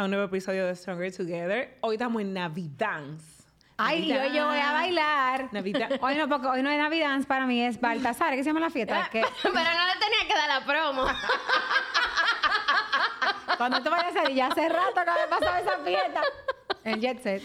a un nuevo episodio de Stronger Together. Hoy estamos en Navidad. Ay, yo, yo voy a bailar. Navidad. Hoy no, porque hoy no es Navidad, para mí es Baltasar, ¿qué se llama la fiesta? Que Pero no le tenía que dar la promo. cuando tú vayas a salir, ya hace rato que me pasado esa fiesta. El jet set.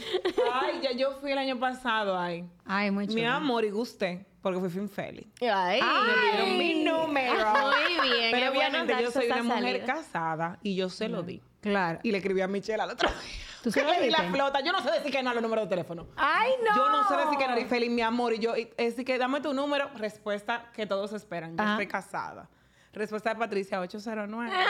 Ay, ya yo fui el año pasado ahí. Ay, muy chulo. Mi amor, y gusté, porque fui fin feliz. Ay. Me dieron mi número. Muy bien. Pero bueno obviamente yo soy una mujer salida. casada y yo se lo di. Claro. Y le escribí a Michelle al otro día. ¿Tú se Que le di la flota. Yo no sé decir que no a los números de teléfono. Ay, no. Yo no sé decir que no eres feliz, mi amor. Y yo, y- es decir, que dame tu número. Respuesta que todos esperan. Yo Ajá. estoy casada. Respuesta de Patricia, 809.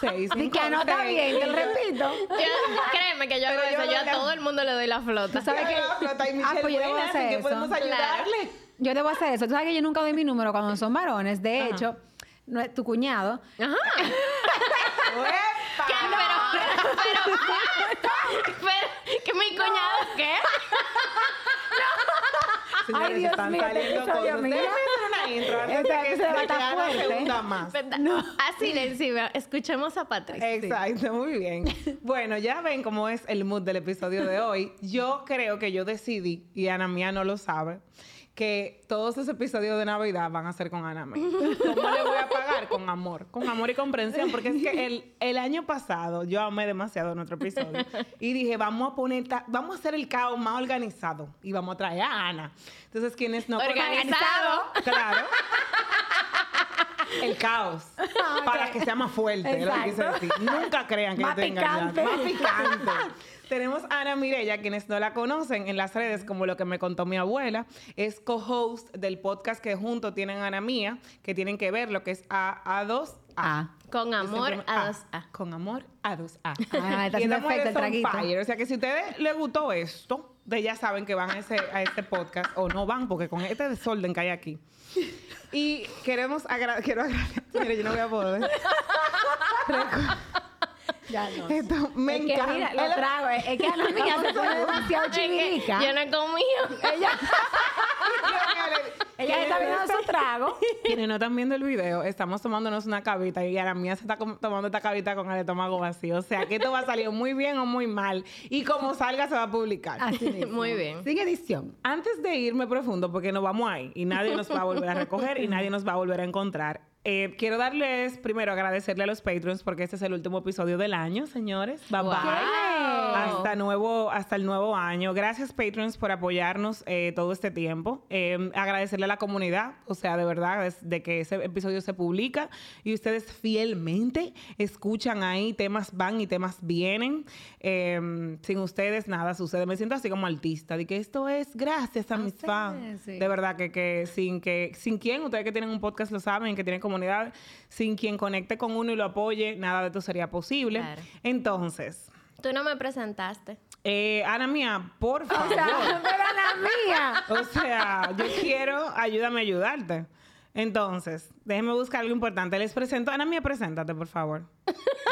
Seis, Di que no está bien, te lo repito. Yo- créeme que yo hago yo eso. Yo a todo el mundo le doy la flota. ¿Tú sabes qué? la flota y Ah, Michelle, pues yo debo hacer ¿en qué eso. podemos ayudarle? Yo debo hacer eso. Tú sabes que yo nunca doy mi número cuando son varones. De Ajá. hecho, no es- tu cuñado. Ajá. ¿Qué? Pero, pero, pero, que mi cuñado, ¿qué? Señores, Ay, Dios están mío, saliendo mira. Déjame hacer una intro antes de que, esta de va a que estar haga fuerte. segunda más. ¿Verdad? Así le encima. Escuchemos a Patricia. Exacto, muy bien. Bueno, ya ven cómo es el mood del episodio de hoy. Yo creo que yo decidí, y Ana Mía no lo sabe, que todos esos episodios de Navidad van a ser con Ana Mía. ¿Cómo le voy a pagar? Con amor. Con amor y comprensión. Porque es que el, el año pasado yo amé demasiado nuestro episodio. Y dije, vamos a poner, ta- vamos a hacer el caos más organizado. Y vamos a traer a Ana. Entonces, quienes no Organizado. Claro. El caos. Para que sea más fuerte. lo que decir. Nunca crean que Más yo estoy picante. Más picante. Tenemos a Ana Mirella, quienes no la conocen en las redes, como lo que me contó mi abuela, es co-host del podcast que junto tienen Ana Mía, que tienen que ver lo que es A, A2A. Con amor a dos A. Con amor a 2A. Ah, está Y haciendo efecto el traguito. fire. O sea que si a ustedes les gustó esto, de ya saben que van a, ese, a este podcast o no van, porque con este desorden que hay aquí. Y queremos agra- quiero agradecer. Mire, yo no voy a poder. Ya no. Esto me es que encanta. mira, lo trago. Es, es que a la mía se pone demasiado Es que chivirica. Yo no he comido. Ella, ella está viendo su trago. Quienes no están viendo el video, estamos tomándonos una cavita y Ana mía se está tomando esta cavita con el estómago vacío. O sea, que esto va a salir muy bien o muy mal. Y como salga, se va a publicar. Así mismo. Muy bien. Sin edición. Antes de irme profundo, porque nos vamos ahí y nadie nos va a volver a recoger y nadie nos va a volver a encontrar, eh, quiero darles, primero, agradecerle a los Patreons porque este es el último episodio del año, señores. Bye Wow. bye. Hasta, nuevo, hasta el nuevo año. Gracias, Patreons, por apoyarnos eh, todo este tiempo. Eh, agradecerle a la comunidad, o sea, de verdad, desde que ese episodio se publica y ustedes fielmente escuchan ahí, temas van y temas vienen. Eh, sin ustedes nada sucede. Me siento así como artista, de que esto es gracias a mis ustedes, fans. sí. De verdad que, que sin que sin quien, ustedes que tienen un podcast lo saben, que tienen comunidad, sin quien conecte con uno y lo apoye, nada de esto sería posible. Claro. Entonces, Tú no me presentaste. eh, Ana mía, por favor. O sea, pero la mía. O sea, yo quiero, ayúdame a ayudarte. Entonces, déjenme buscar algo importante. Les presento, Ana mía, preséntate, por favor.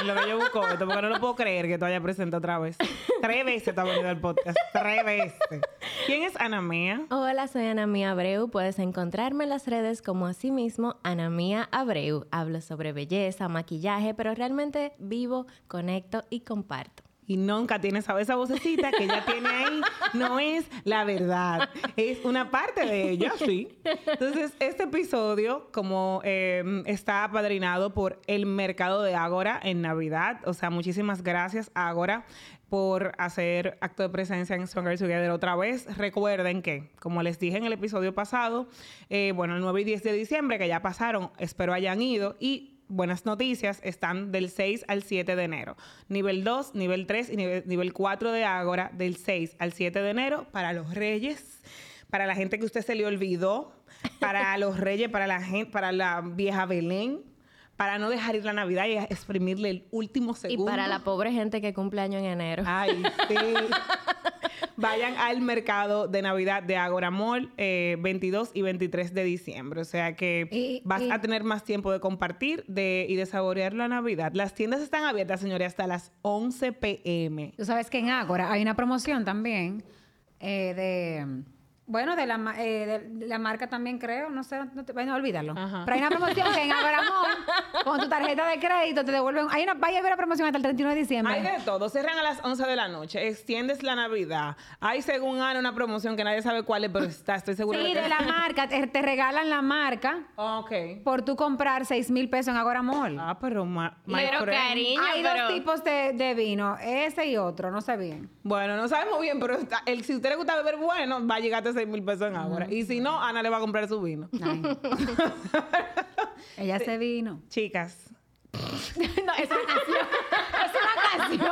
Lo que yo busco esto, porque no lo puedo creer que tú hayas presentado otra vez. Tres veces te ha venido al podcast. Tres veces. ¿Quién es Ana mía? Hola, soy Ana Mía Abreu. Puedes encontrarme en las redes como así mismo, Ana Mía Abreu. Hablo sobre belleza, maquillaje, pero realmente vivo, conecto y comparto. Y nunca tiene esa, esa vocecita que ella tiene ahí, no es la verdad, es una parte de ella, sí. Entonces, este episodio, como eh, está apadrinado por el mercado de Ágora en Navidad, o sea, muchísimas gracias Ágora por hacer acto de presencia en Stronger Together otra vez. Recuerden que, como les dije en el episodio pasado, eh, bueno, el 9 y 10 de diciembre, que ya pasaron, espero hayan ido y buenas noticias están del 6 al 7 de enero. Nivel 2, nivel 3 y nivel, nivel 4 de Ágora del 6 al 7 de enero para los reyes, para la gente que usted se le olvidó, para los reyes, para la gente, para la vieja Belén, para no dejar ir la Navidad y exprimirle el último segundo. Y para la pobre gente que cumple año en enero. Ay, sí. Vayan al mercado de Navidad de Agora Mall eh, 22 y 23 de diciembre. O sea que Y- vas y- a tener más tiempo de compartir de, y de saborear la Navidad. Las tiendas están abiertas, señores, hasta las 11 p.m. Tú sabes que en Ágora hay una promoción también eh, de... Bueno, de la, ma- eh, de- la marca también creo, no sé, no te, bueno, olvídalo. Ajá. Pero hay una promoción que en Abramón, con tu tarjeta de crédito, te devuelven. Hay una, vaya a ver la promoción hasta el 31 de diciembre. Hay de todo. Cierran a las 11 de la noche. Extiendes la Navidad. Hay, según Ana, una promoción que nadie sabe cuál es, pero está, estoy segura Sí, de que de la marca, te, te regalan la marca Ok. por tú comprar 6 mil pesos en Agora Mall. Ah, pero ma Pero friend. cariño, Hay pero... dos tipos de, de vino, ese y otro, no sé bien. Bueno, no sabemos bien, pero está- el, si a usted le gusta beber bueno, va a llegar a 6 mil pesos en ahora. Y si no, Ana le va a comprar su vino. Ella se vino. Chicas, No, es una canción. Es una canción.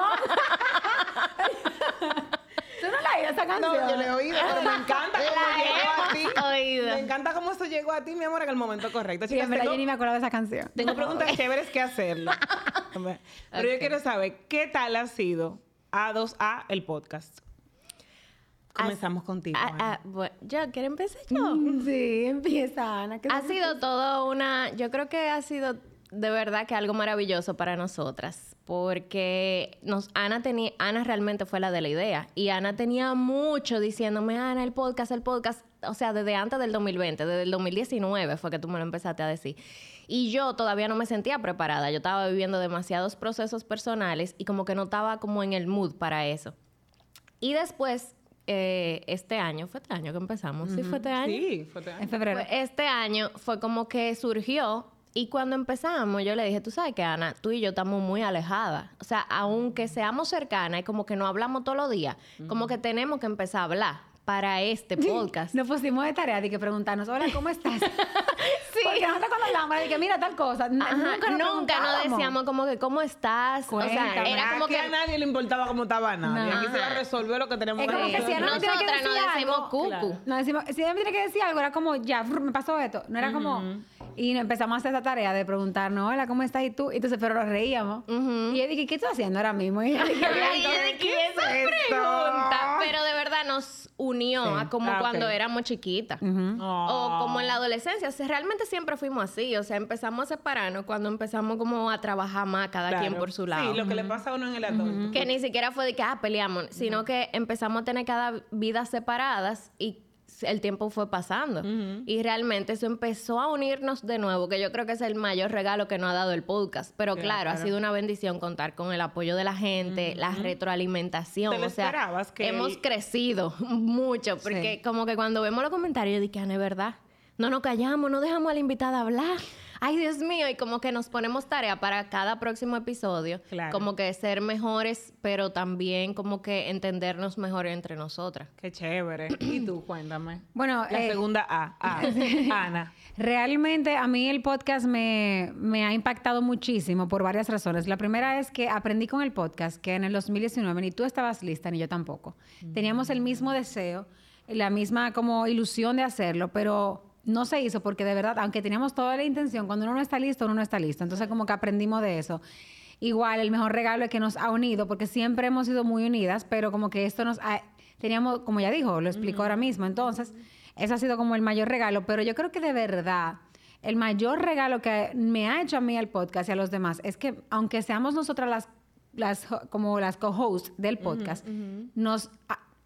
¿Tú no la has oído esa canción? no, yo le he oído, pero me encanta cómo La llegó a ti. oído. Me encanta cómo eso llegó a ti, mi amor, en el momento correcto. Sí, Chicas, verdad tengo- yo ni me acuerdo de esa canción. Tengo preguntas chéveres que hacerlo. Pero yo quiero saber, ¿qué tal ha sido A2A el podcast? Comenzamos contigo. Ah, Ana. ah, bueno, yo quiero empezar yo. Sí, empieza Ana. ¿qué Ha sido todo una, yo creo que ha sido de verdad que algo maravilloso para nosotras, porque nos, Ana tenía, Ana realmente fue la de la idea y Ana tenía mucho diciéndome, Ana, el podcast, el podcast, o sea, desde antes del 2020, desde el 2019 fue que tú me lo empezaste a decir. Y yo todavía no me sentía preparada, yo estaba viviendo demasiados procesos personales y como que no estaba como en el mood para eso. Y después, eh, este año, fue este año que empezamos, sí, fue este año. Sí, fue te- En febrero. Este año fue como que surgió y cuando empezamos yo le dije, tú sabes que Ana, tú y yo estamos muy alejadas. O sea, aunque seamos cercanas y como que no hablamos todos los días, como que tenemos que empezar a hablar para este podcast. Nos pusimos de tarea de que preguntarnos, hola, ¿cómo estás? sí. Porque nosotros cuando hablamos de que mira tal cosa, Ajá, nunca nos nunca preguntábamos. decíamos como que cómo estás. o sea, era como Aquí que a nadie le importaba cómo estaba nadie. No. Aquí se va a resolver lo que tenemos Es que como que si tiene que decir decimos algo, cucu. claro. No decimos, si ella me tiene que decir algo, era como, ya, me pasó esto. No era como, y empezamos a hacer esa tarea de preguntarnos, hola, ¿cómo estás? Y tú, entonces, pero nos reíamos. Y yo dije, ¿qué estás haciendo ahora mismo? Y dije, yo de que esa es esto? pregunta, pero de verdad nos unió Sí. a como Ah, cuando éramos chiquitas. O como en la adolescencia. O sea, realmente siempre fuimos así. O sea, empezamos a separarnos cuando empezamos como a trabajar más cada Claro. quien por su lado. Sí, lo que le pasa a uno en el adulto. Que ni siquiera fue de que, ah, peleamos, sino que empezamos a tener cada vida separadas y el tiempo fue pasando. Y realmente eso empezó a unirnos de nuevo, que yo creo que es el mayor regalo que nos ha dado el podcast. Pero claro, ha sido una bendición contar con el apoyo de la gente, la retroalimentación. ¿Te lo o sea, esperabas que hemos crecido mucho, porque Sí. como que cuando vemos los comentarios, yo dije, "Ana, es verdad. No nos callamos, no dejamos a la invitada hablar. Ay, Dios mío, y como que nos ponemos tarea para cada próximo episodio, Claro. como que ser mejores, pero también como que entendernos mejor entre nosotras. Qué chévere. Y tú, cuéntame. Bueno, La eh, segunda A. A. Ana. Realmente a mí el podcast me, me ha impactado muchísimo por varias razones. La primera es que aprendí con el podcast que en el 2019 ni tú estabas lista ni yo tampoco. Teníamos el mismo deseo, la misma como ilusión de hacerlo, pero no se hizo porque de verdad, aunque teníamos toda la intención, cuando uno no está listo, uno no está listo. Entonces como que aprendimos de eso. Igual el mejor regalo es que nos ha unido porque siempre hemos sido muy unidas, pero como que esto nos ha, teníamos, como ya dijo, lo explicó ahora mismo. Entonces, eso ha sido como el mayor regalo, pero yo creo que de verdad el mayor regalo que me ha hecho a mí el podcast y a los demás es que aunque seamos nosotras las, como las co-hosts del podcast, nos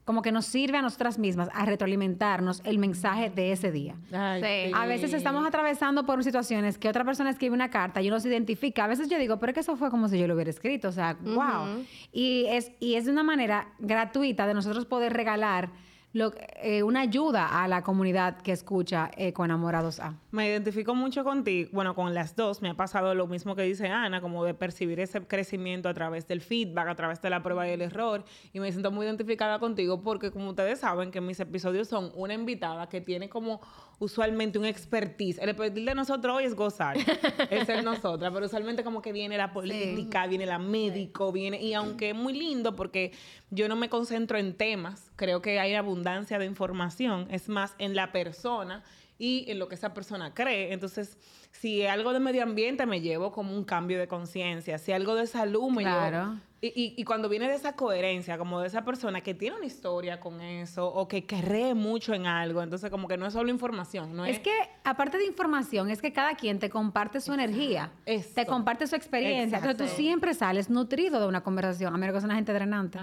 como que nos sirve a nosotras mismas a retroalimentarnos el mensaje de ese día. Sí. A veces estamos atravesando por situaciones que otra persona escribe una carta y uno se identifica. A veces yo digo, pero es que eso fue como si yo lo hubiera escrito. O sea, wow. Y es, y es de una manera gratuita de nosotros poder regalar lo- eh, una ayuda a la comunidad que escucha eh, con Enamorados A. Me identifico mucho contigo, bueno, con las dos. Me ha pasado lo mismo que dice Ana, como de percibir ese crecimiento a través del feedback, a través de la prueba y el error. Y me siento muy identificada contigo porque, como ustedes saben, que mis episodios son una invitada que tiene como usualmente un expertise. El expertise de nosotros hoy es gozar, es ser nosotras, pero usualmente como que viene la política, viene la médico, viene... Y aunque es muy lindo porque yo no me concentro en temas, creo que hay abundancia de información, es más en la persona y en lo que esa persona cree. Entonces, si algo de medio ambiente me llevo como un cambio de conciencia, si algo de salud me Claro. llevo... Y, y- y cuando viene de esa coherencia, como de esa persona que tiene una historia con eso o que cree mucho en algo, entonces como que no es solo información, no es... Es que, aparte de información, es que cada quien te comparte su energía, Eso. te comparte su experiencia. Entonces tú Exacto. siempre sales nutrido de una conversación, a menos que sea una gente drenante.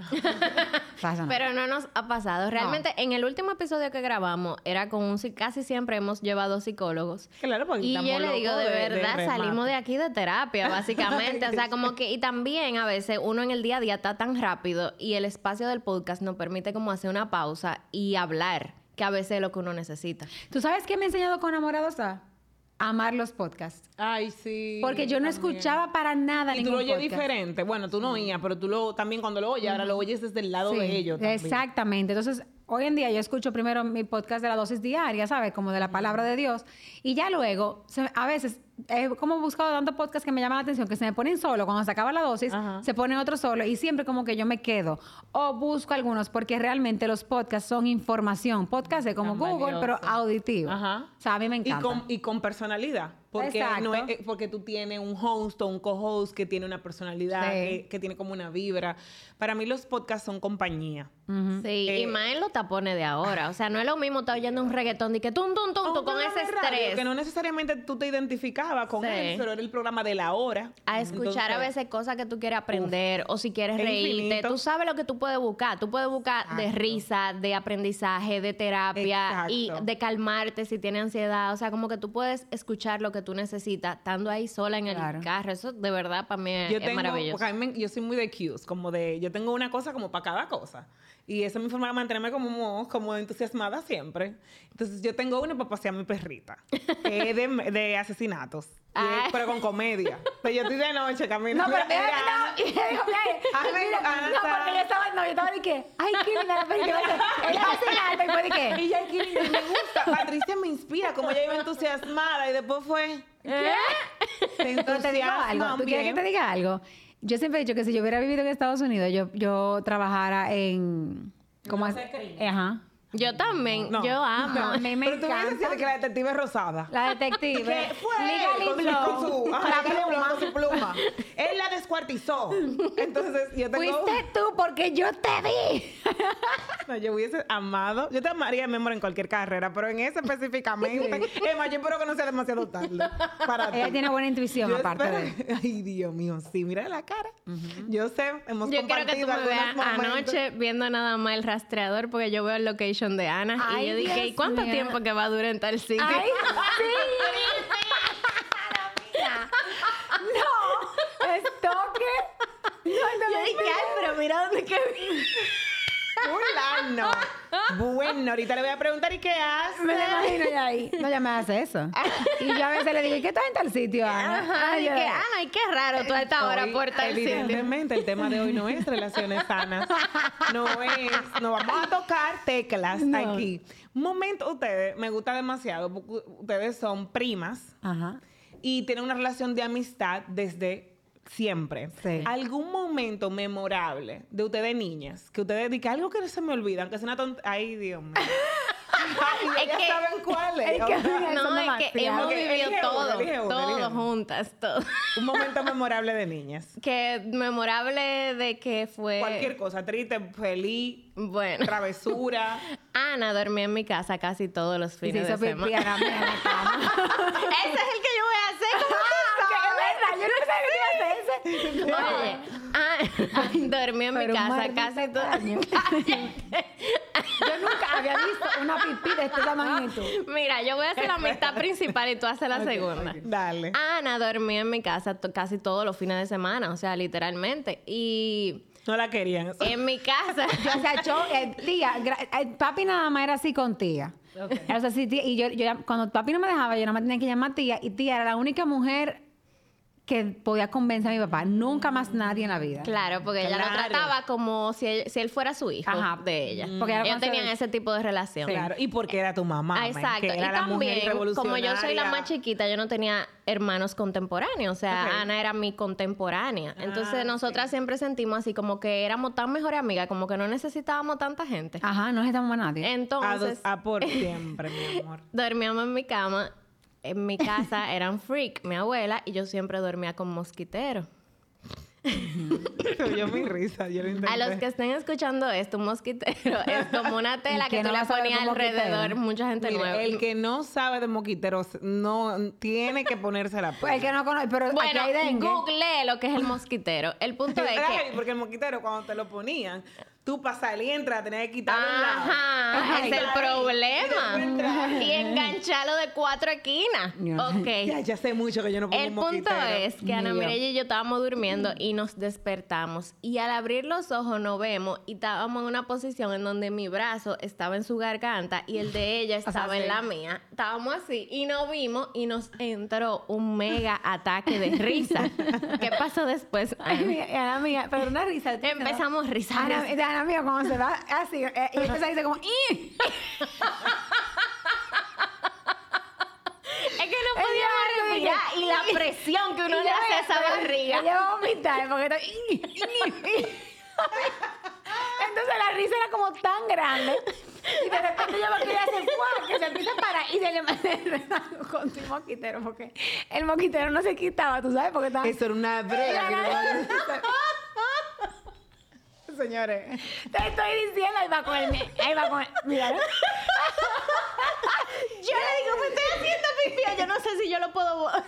Pasa nada. Pero no nos ha pasado. Realmente, en el último episodio que grabamos, era con un casi siempre hemos llevado psicólogos. Claro, porque Y yo le digo, de verdad, salimos de aquí de terapia, básicamente. o sea, como que, y también a veces uno en el día a día está tan rápido y el espacio del podcast nos permite como hacer una pausa y hablar, que a veces es lo que uno necesita. ¿Tú sabes qué me ha enseñado con Amorosa? Amar los podcasts. Ay, sí. Porque yo no también. escuchaba para nada Y tú lo oyes podcast. diferente. Bueno, tú no oías, pero tú lo también cuando lo oyes, ahora lo oyes desde el lado Sí, de ellos. también. Exactamente. Entonces, hoy en día yo escucho primero mi podcast de la dosis diaria, ¿sabes? Como de la palabra de Dios. Y ya luego, se- a veces, he como buscado tantos podcasts que me llaman la atención, que se me ponen solo. Cuando se acaba la dosis, Ajá. se ponen otro solo. Y siempre como que yo me quedo. O busco algunos, porque realmente los podcasts son información. Podcast es como Tan Google, pero auditivo. Ajá. O sea, a mí me Y encanta. con, y con personalidad. Porque, no es, eh, porque tú tienes un host o un co-host que tiene una personalidad, Sí. que, que tiene como una vibra. Para mí los podcasts son compañía. Sí, Eh, y más en los tapones de ahora. O sea, no es lo mismo estar oyendo un reggaetón y que tum, tum, tum, tum, con ese de radio estrés. Que no necesariamente tú te identificabas con Sí. él, pero era el programa de la hora. a escuchar a veces cosas que tú quieres aprender o si quieres Es reírte. infinito. Tú sabes lo que tú puedes buscar. Tú puedes buscar de risa, de aprendizaje, de terapia y de calmarte si tienes ansiedad. O sea, como que tú puedes escuchar lo que tú necesitas estando ahí sola en el carro. Eso de verdad para mí es, yo es tengo, maravilloso. porque a mí yo soy muy de cues, como de, yo tengo una cosa como para cada cosa. Y esa es mi forma de mantenerme como, como entusiasmada siempre. Entonces yo tengo una para pasear a mi perrita, que es de, de asesinatos, y es- pero con comedia. Pero yo estoy de noche caminando. No, pero mira, no, y Ana, no, porque yo estaba, no, yo estaba de que, ay, qué linda la película, él algo y fue de que, Y ya aquí me gusta. Patricia me inspira, como ella iba entusiasmada y después fue. ¿Eh? Te digo algo, ¿tú quieres que te diga algo? Yo siempre he dicho que si yo hubiera vivido en Estados Unidos, yo, yo trabajara en... ¿Cómo es? Ajá. Yo también, No. yo amo. A mí me Pero tú me decías que la detective es rosada. La detective. ¿Qué fue? Con, con su, ajá, La Legally Blonde pluma. con su pluma. Él la descuartizó. Entonces, yo tengo... Fuiste tú porque yo te vi. No, yo hubiese amado... Yo te amaría, mi amor, en cualquier carrera, pero en esa específicamente... Emma, yo espero que no sea demasiado tarde para ti. Ella tiene buena intuición, Yo aparte de... espero- Ay, Dios mío, sí, mira la cara. Yo sé, hemos Yo quiero que tú compartido me algunos veas momentos. anoche viendo nada más el rastreador porque yo veo el location de Ana Ay, y yo dije, Dios ¿y cuánto tiempo que va a durar en tal sitio? ¡Ay, sí! ¡No! ¡Estoque! No, no, Yo dije, ay, pero mira dónde que Fulano. Bueno, ahorita le voy a preguntar, ¿y qué hace? Me lo imagino ya ahí. No, ya me hace eso. Y yo a veces le digo, ¿y qué estás en tal sitio, Ana? Ajá, Ay, y yo- que, Ana, ay, qué raro tú a esta hora Hoy, por tal sitio. Evidentemente, el tema de hoy no es relaciones sanas. No es. No vamos a tocar teclas No. aquí. Momento, ustedes, me gusta demasiado porque ustedes son primas Ajá. y tienen una relación de amistad desde siempre. Sí. ¿Algún momento memorable de ustedes niñas que ustedes digan algo que no se me olvida, aunque sea una tonta... Ay, Dios mío. Ay, Es ya que- saben cuál es. es que- O sea, Eso No, es que hemos vivido todo, uno, todo uno. juntas, todo. Un momento memorable de niñas. Que memorable de que fue... Cualquier cosa, triste, feliz, Bueno, travesura. Ana dormía en mi casa casi todos los Y se fines hizo de semana. Ese es el que yo voy a hacer. ¿cómo Ah, que es verdad, yo no sabía que iba a hacer ese. Oye, ah, dormía en mi casa casi todo. extraño. Yo nunca había visto una pipí de esta magnitud. Mira, yo voy a hacer la mitad principal y tú haces la segunda. Dale. Ana dormía en mi casa to- casi todos los fines de semana, o sea, literalmente. Y No la querían. en mi casa. Yo, o sea, yo, eh, tía, eh, papi nada más era así con tía. O sea, sí, tía, y yo, yo, cuando papi no me dejaba, yo no me tenía que llamar tía, y tía era la única mujer que podía convencer a mi papá. Nunca más nadie en la vida. Claro, porque ella lo trataba como si él, si él fuera su hijo Ajá. de ella. Porque era Ellos tenían ese tipo de relación. Claro, y porque era tu mamá. Exacto. Que era y la mujer también, como yo soy la más chiquita, yo no tenía hermanos contemporáneos. O sea. Ana era mi contemporánea. Entonces, Ah, nosotras siempre sentimos así como que éramos tan mejores amigas, como que no necesitábamos tanta gente. Ajá, no necesitamos a nadie. A, dos- Entonces, a por siempre, mi amor. dormíamos en mi cama. En mi casa eran freak, mi abuela, y yo siempre dormía con mosquitero. Se oyó mi risa, yo lo intenté. A los que estén escuchando esto, un mosquitero es como una tela ¿Y que tú no le ponías mosquitero? alrededor, mucha gente Mira, nueva. el que no sabe de moquiteros no tiene que ponerse la Pues el que no conoce, pero aquí Bueno, hay google lo que es el mosquitero. El punto es que porque el moquitero cuando te lo ponían, tú para salir entrar tenías que quitar un lado. Ajá, Ay, es el problema. Y engancharlo de cuatro esquinas. Ya. Ok. Ya, ya sé mucho que yo no pongo El un punto es que Ana. Mireya y yo estábamos durmiendo y nos despertamos. Y al abrir los ojos nos vemos y estábamos en una posición en donde mi brazo estaba en su garganta y el de ella estaba en sí. la mía. Estábamos así y nos vimos y nos entró un mega ataque de risa. ¿Qué pasó después? Ay, Ana? mía, Ana mía, pero una risa. Empezamos a risar. Ana, Ana mía, cuando se va así, eh, y empieza a decir como, "Ih". Es que no Ella podíamos va a respirar y la presión que uno le hace a esa barriga. Ella va a vomitar porque. Entonces la risa era como tan grande. Y de repente yo veo que ella se fue, que se empieza a parar y se le con su moquitero porque el moquitero no se quitaba, ¿tú sabes? Porque estaba... Eso era una brega. Señores. Te estoy diciendo, ahí va con el... Ahí va con el... Mira, ¿no? Yo le digo, me estoy haciendo pipí. Yo no sé si yo lo puedo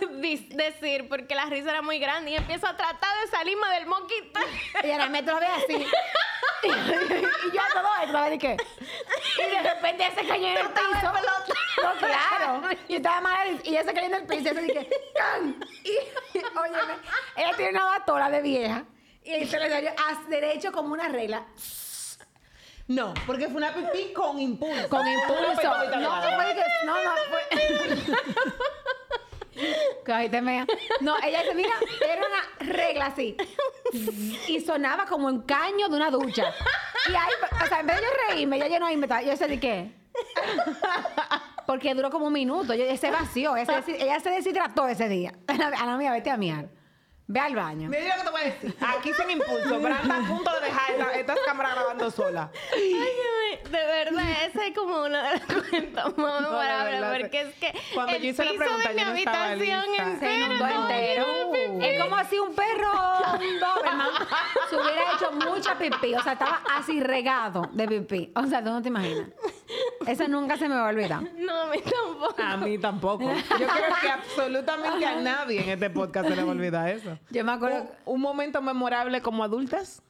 decir porque la risa era muy grande y empiezo a tratar de salirme del moquito. Y ahora me lo ve así. y yo a todo esto, ¿sabes qué? Y de repente ella se cayó en el piso. No, claro. Y estaba mal y ella se cayó en el piso y así que ¡can! Y, óyeme, ella tiene una batola de vieja y se le salió a derecho como una regla. No, porque fue una pipí con impulso. Con impulso. No, de fue que, no, no, fue. Cállate, mea. No, ella dice, mira, era una regla así. Y sonaba como en caño de una ducha. Y ahí, o sea, en vez de yo reírme, ella llenó ahí, me estaba- yo sé de qué. Porque duró como un minuto. Yo, se vació. Ella se, ella se deshidrató ese día. Ana mía, vete a miar. Ve al baño. Mira lo que te voy a decir. Aquí sin impulso. Branda a punto de dejar esta- estas cámaras grabando sola. Ay, de verdad, ese es como uno de los cuentos más memorables porque es que cuando el yo hice la piso pregunta, de mi no habitación entero Se inundó entero. Es como si un perro, un Doberman, se hubiera hecho mucha pipí. O sea, estaba así regado de pipí. O sea, tú no te imaginas. Eso nunca se me va a olvidar. No, a mí tampoco. A mí tampoco. Yo creo que absolutamente a nadie en este podcast se le va a olvidar eso. Yo me acuerdo. Un, un momento memorable como adultas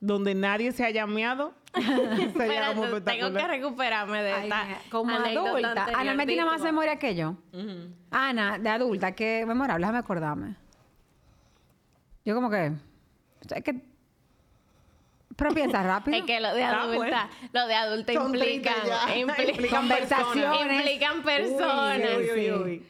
donde nadie se haya meado. Sería como Espérate, tengo que recuperarme de Ay, esta como adulta. Ana me tiene más memoria que yo. Ana, de adulta, qué memorable, déjame acordarme. Yo como que. Es que. Pero piensa rápido. Es que lo de Ah, adulta, lo de adulta Son implican, 30 ya. impli- Implican Conversaciones. implican personas. Uy, uy, uy.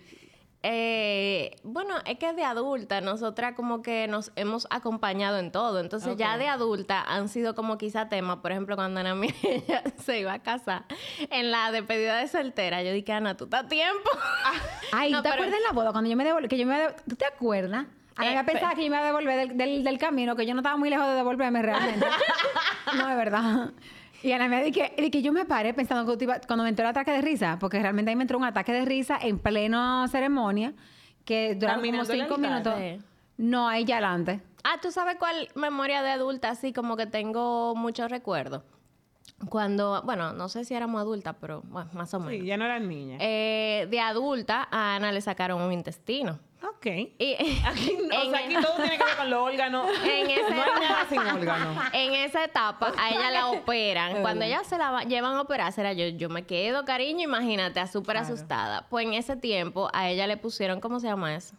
Eh, bueno, es que de adulta nosotras como que nos hemos acompañado en todo. Entonces ya de adulta han sido como quizá temas. Por ejemplo, cuando Ana ella se iba a casar en la despedida de soltera, yo dije, Ana, ¿tú estás a tiempo? Ay, No, ¿tú te pero- acuerdas en la boda cuando yo me devolví? Que yo me ¿Tú te acuerdas? Ana Eh, ya pensaba pe- que yo me iba a devolver del, del, del camino, que yo no estaba muy lejos de devolverme realmente. no, es verdad. Y Ana me dijo que, que yo me paré pensando que cuando me entró el ataque de risa, porque realmente ahí me entró un ataque de risa en pleno ceremonia, que duraron como cinco minutos. No, ahí ya adelante. Ah, ¿tú sabes cuál memoria de adulta así como que tengo muchos recuerdos? Cuando, bueno, no sé si éramos adultas, pero bueno, más o menos. Sí, ya no eran niñas. Eh, de adulta, a Ana le sacaron un intestino. Ok. Y Aquí, o sea, aquí todo tiene que ver con los órganos. En ese- No hay nada sin órganos. En esa etapa, a ella la operan. Cuando ella se la va- llevan a operar, será yo, yo me quedo, cariño, imagínate, súper Claro. asustada. Pues en ese tiempo, a ella le pusieron, ¿cómo se llama eso?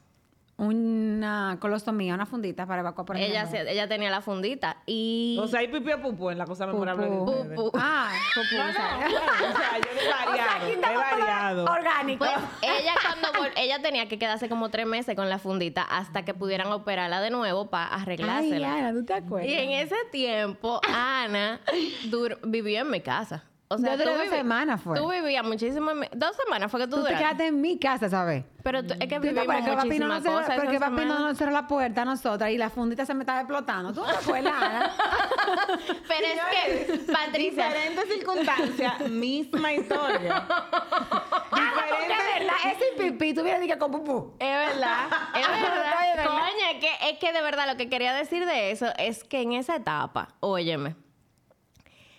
Una colostomía, una fundita para evacuar por Ella, se- ella tenía la fundita y... O sea, hay pipí o pupú en la cosa memorable de Pupú. ustedes. Pupú. Ah, pupú, No, o sea. no, bueno, o sea, yo he variado, he variado. Orgánico. Pues ella cuando ella tenía que quedarse como tres meses con la fundita hasta que pudieran operarla de nuevo para Ay, arreglársela. Ana, ¿tú te acuerdas? y en ese tiempo, Ana vivió en mi casa. O sea, tú dos semanas, fue. Tú vivías mi- Dos semanas fue que tú, Tú te duraste. quedaste en mi casa, ¿sabes? Pero tú- es que ¿Tú te vivimos acuerdas que papi no muchísimas nos cerró, cosas porque papi no nos cerró la puerta a nosotras y la fundita se me estaba explotando? ¿Tú no te acuerdas, Ana? Pero es que, Patricia, Diferentes circunstancias, misma historia. Ah, porque es verdad, ese pipí tú vienes y que con pupú. es verdad, es Ay, verdad. Coño, es que, es que de verdad lo que quería decir de eso es que en esa etapa, óyeme,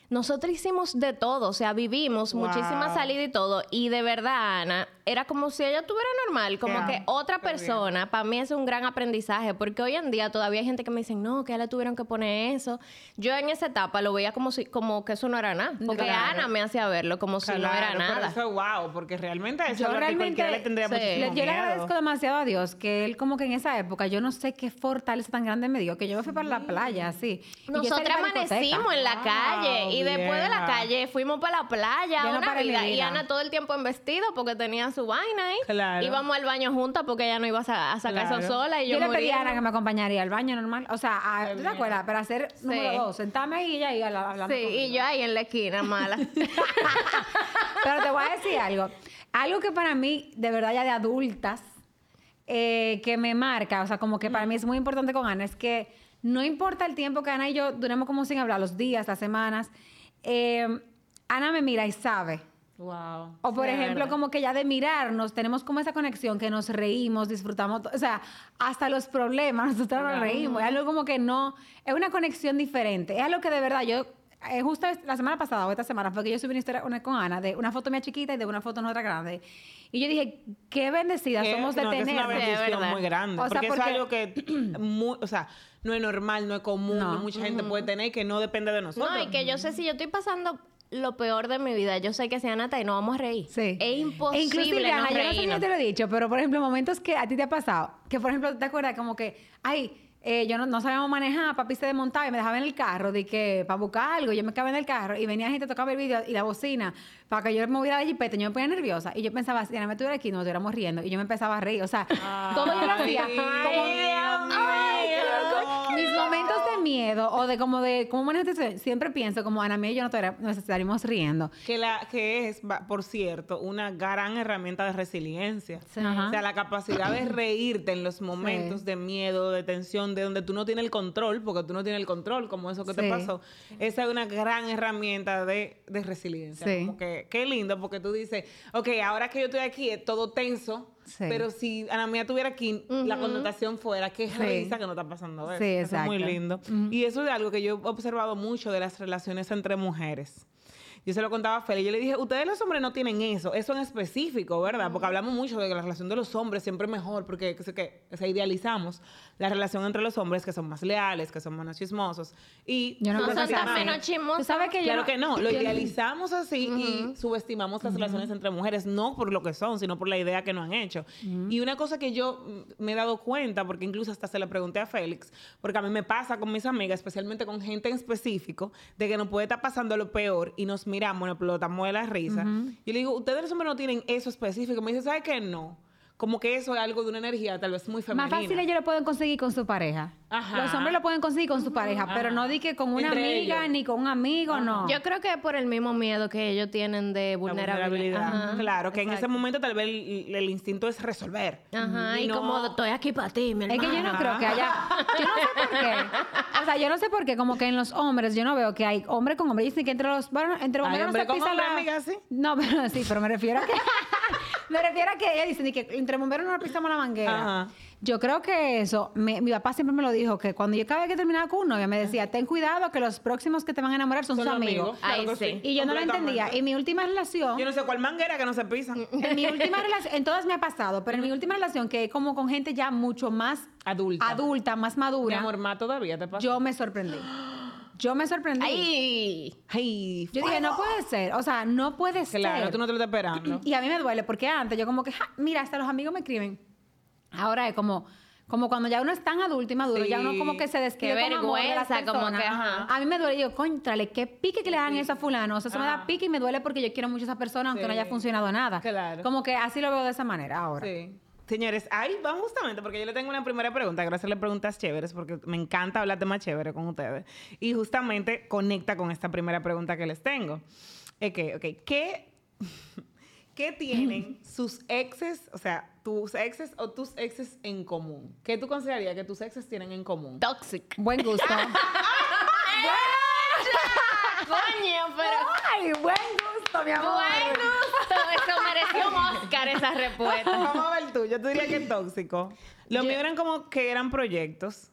nosotros hicimos de todo, o sea, vivimos Wow. muchísimas salidas y todo. Y de verdad, Ana, era como si ella estuviera normal, como que otra persona, para mí es un gran aprendizaje, porque hoy en día todavía hay gente que me dice, no, que a le tuvieron que poner eso. Yo en esa etapa lo veía como si, como que eso no era nada, porque Claro. Ana me hacía verlo como si no era Claro, pero nada. eso es wow, porque realmente eso Yo es lo que realmente- cualquiera le tendría sí. muchísimo Le- yo le agradezco demasiado a Dios que él como que en esa época, yo no sé qué fortaleza tan grande me dio, que yo me fui para la playa, así. la discoteca. amanecimos en la Wow, calle y después de la calle fuimos para la playa, una vida. Y. Ana todo el tiempo en vestido porque tenía su vaina ahí. Claro. Íbamos al baño juntas porque ella no iba a, sa- a sacar Claro. eso sola y Yo, yo, le pedí a Ana que me acompañaría al baño normal. O sea, a- ¿tú te acuerdas? Para hacer número dos. Sentarme ahí y ella ahí habla- hablando. Sí, y yo ahí en la esquina, mala. Pero te voy a decir algo. Algo que para mí, de verdad, ya de adultas, eh, que me marca, o sea, como que para mí es muy importante con Ana, es que no importa el tiempo que Ana y yo duremos como sin hablar, los días, las semanas, eh, Ana me mira y sabe. Wow. O por ejemplo, verdad. como que ya de mirarnos, tenemos como esa conexión que nos reímos, disfrutamos, o sea, hasta los problemas, nosotros nos reímos, es algo como que no, es una conexión diferente, es algo que de verdad yo, eh, justo la semana pasada o esta semana fue que yo subí una historia una- con Ana de una foto mía chiquita y de una foto nuestra grande. Y yo dije, qué bendecidas Que- somos de no, tener. Es una bendición verdad. muy grande. O sea, porque, es algo que, muy- o sea, no es normal, no es común, No. no mucha gente puede tener y que no depende de nosotros. no, y que yo sé si yo estoy pasando lo peor de mi vida, yo sé que si Ana está ahí no vamos a reír. Sí. Es imposible E inclusive, no Ana, yo no sé si yo te lo he dicho, pero por ejemplo, momentos que a ti te ha pasado, que por ejemplo, ¿te acuerdas? Como que, ay, eh, yo no, no sabíamos manejar, papi se desmontaba y me dejaba en el carro, de que para buscar algo, yo me quedaba en el carro y venía gente, tocaba el vídeo y la bocina para que yo me moviera de jipeta, yo me ponía nerviosa y yo pensaba, si Ana me estuviera aquí, nos estuviéramos riendo y yo me empezaba a reír, o sea, todo yo lo hacía Ay, como, Dios Ay, miedo o de como de, cómo situación, siempre pienso como Ana mía y yo no estaría- nos estaríamos riendo. Que, la, que es, por cierto, una gran herramienta de resiliencia. Sí. O sea, la capacidad de reírte en los momentos de miedo, de tensión, de donde tú no tienes el control, porque tú no tienes el control, como eso que te pasó. Esa es una gran herramienta de, de resiliencia. Sí. Como que, qué lindo, porque tú dices, ok, ahora que yo estoy aquí, es todo tenso. Sí. Pero si Ana Mía estuviera aquí, la connotación fuera, qué Sí. risa que no está pasando. eso. Sí, Eso es muy lindo. Y eso es algo que yo he observado mucho de las relaciones entre mujeres. Yo se lo contaba a Feli. Yo le dije, ustedes los hombres no tienen eso, eso en específico, ¿verdad? Porque hablamos mucho de que la relación de los hombres siempre es mejor, porque que, se- que, o sea, idealizamos la relación entre los hombres que son más leales, que son menos chismosos. Y Yo no sea así. menos chismosas. Tú sabes que yo Claro que no, lo idealizamos así y subestimamos las relaciones entre mujeres, no por lo que son, sino por la idea que nos han hecho. Y una cosa que yo me he dado cuenta, porque incluso hasta se le pregunté a Félix, porque a mí me pasa con mis amigas, especialmente con gente en específico, de que nos puede estar pasando lo peor y nos miramos, nos explotamos de la risa. Y le digo, ustedes los hombres no tienen eso específico. Me dice, ¿sabes qué? No. Como que eso es algo de una energía tal vez muy femenina. Más fácil ellos lo pueden conseguir con su pareja. Ajá. Los hombres lo pueden conseguir con su pareja, pero no di que con una Entre amiga ellos. ni con un amigo, no. Yo creo que es por el mismo miedo que ellos tienen de vulnerabilidad. Ajá. Claro, que en ese momento tal vez el, el instinto es resolver. Ajá, y, no- como estoy aquí para ti, mi es que yo no creo que haya. Yo no sé por qué. O sea, yo no sé por qué, como que en los hombres, yo no veo que hay hombre con hombre. Dicen que entre los. Bueno, entre Hay bomberos no se pisa hombre, la. amiga, ¿sí? No, pero sí, pero me refiero a que. me refiero a que ellos dicen que entre bomberos no nos pisamos la manguera. Ajá. Yo creo que eso, me- mi papá siempre me lo dijo, que cuando yo cada vez que terminaba con un novio me decía, ten cuidado que los próximos que te van a enamorar son, Son sus amigos. amigos, claro Ay, sí. Y yo no lo entendía. Y mi última relación, Yo no sé cuál manguera que no se pisa. en mi última relación, en todas me ha pasado, pero en mi última relación, que es como con gente ya mucho más Adulta. adulta, más Mi madura, amor, más todavía te pasa. yo me sorprendí. Yo me sorprendí. Ay, Ay, Yo dije, no puede ser. O sea, no puede ser. Claro, tú no te lo estás esperando. Y a mí me duele porque antes yo como que, ja, mira, hasta los amigos me escriben. Ahora es como, como cuando ya uno es tan adulto y maduro, Sí. ya uno como que se describe Qué con amor de las como que, ajá. A mí me duele, yo, contrale, qué pique que le hagan eso a fulano. O sea, eso me da pique y me duele porque yo quiero mucho a esa persona aunque no Sí. haya funcionado nada. Claro. Como que así lo veo de esa manera ahora. Sí. Señores, ahí vamos justamente porque yo le tengo una primera pregunta. Quiero hacerle preguntas chéveres porque me encanta hablar temas chéveres con ustedes. Y justamente conecta con esta primera pregunta que les tengo. Es que, ok, ¿qué, ¿qué tienen sus exes, o sea, tus exes o tus exes en común? ¿Qué tú considerarías que tus exes tienen en común? toxic. Buen gusto. Coño, pero Ay, buen gusto, mi amor. buen gusto. Eso mereció un Oscar esa respuesta. Vamos a ver tú. Yo te diría que tóxico. Los Yo- míos eran como que eran proyectos.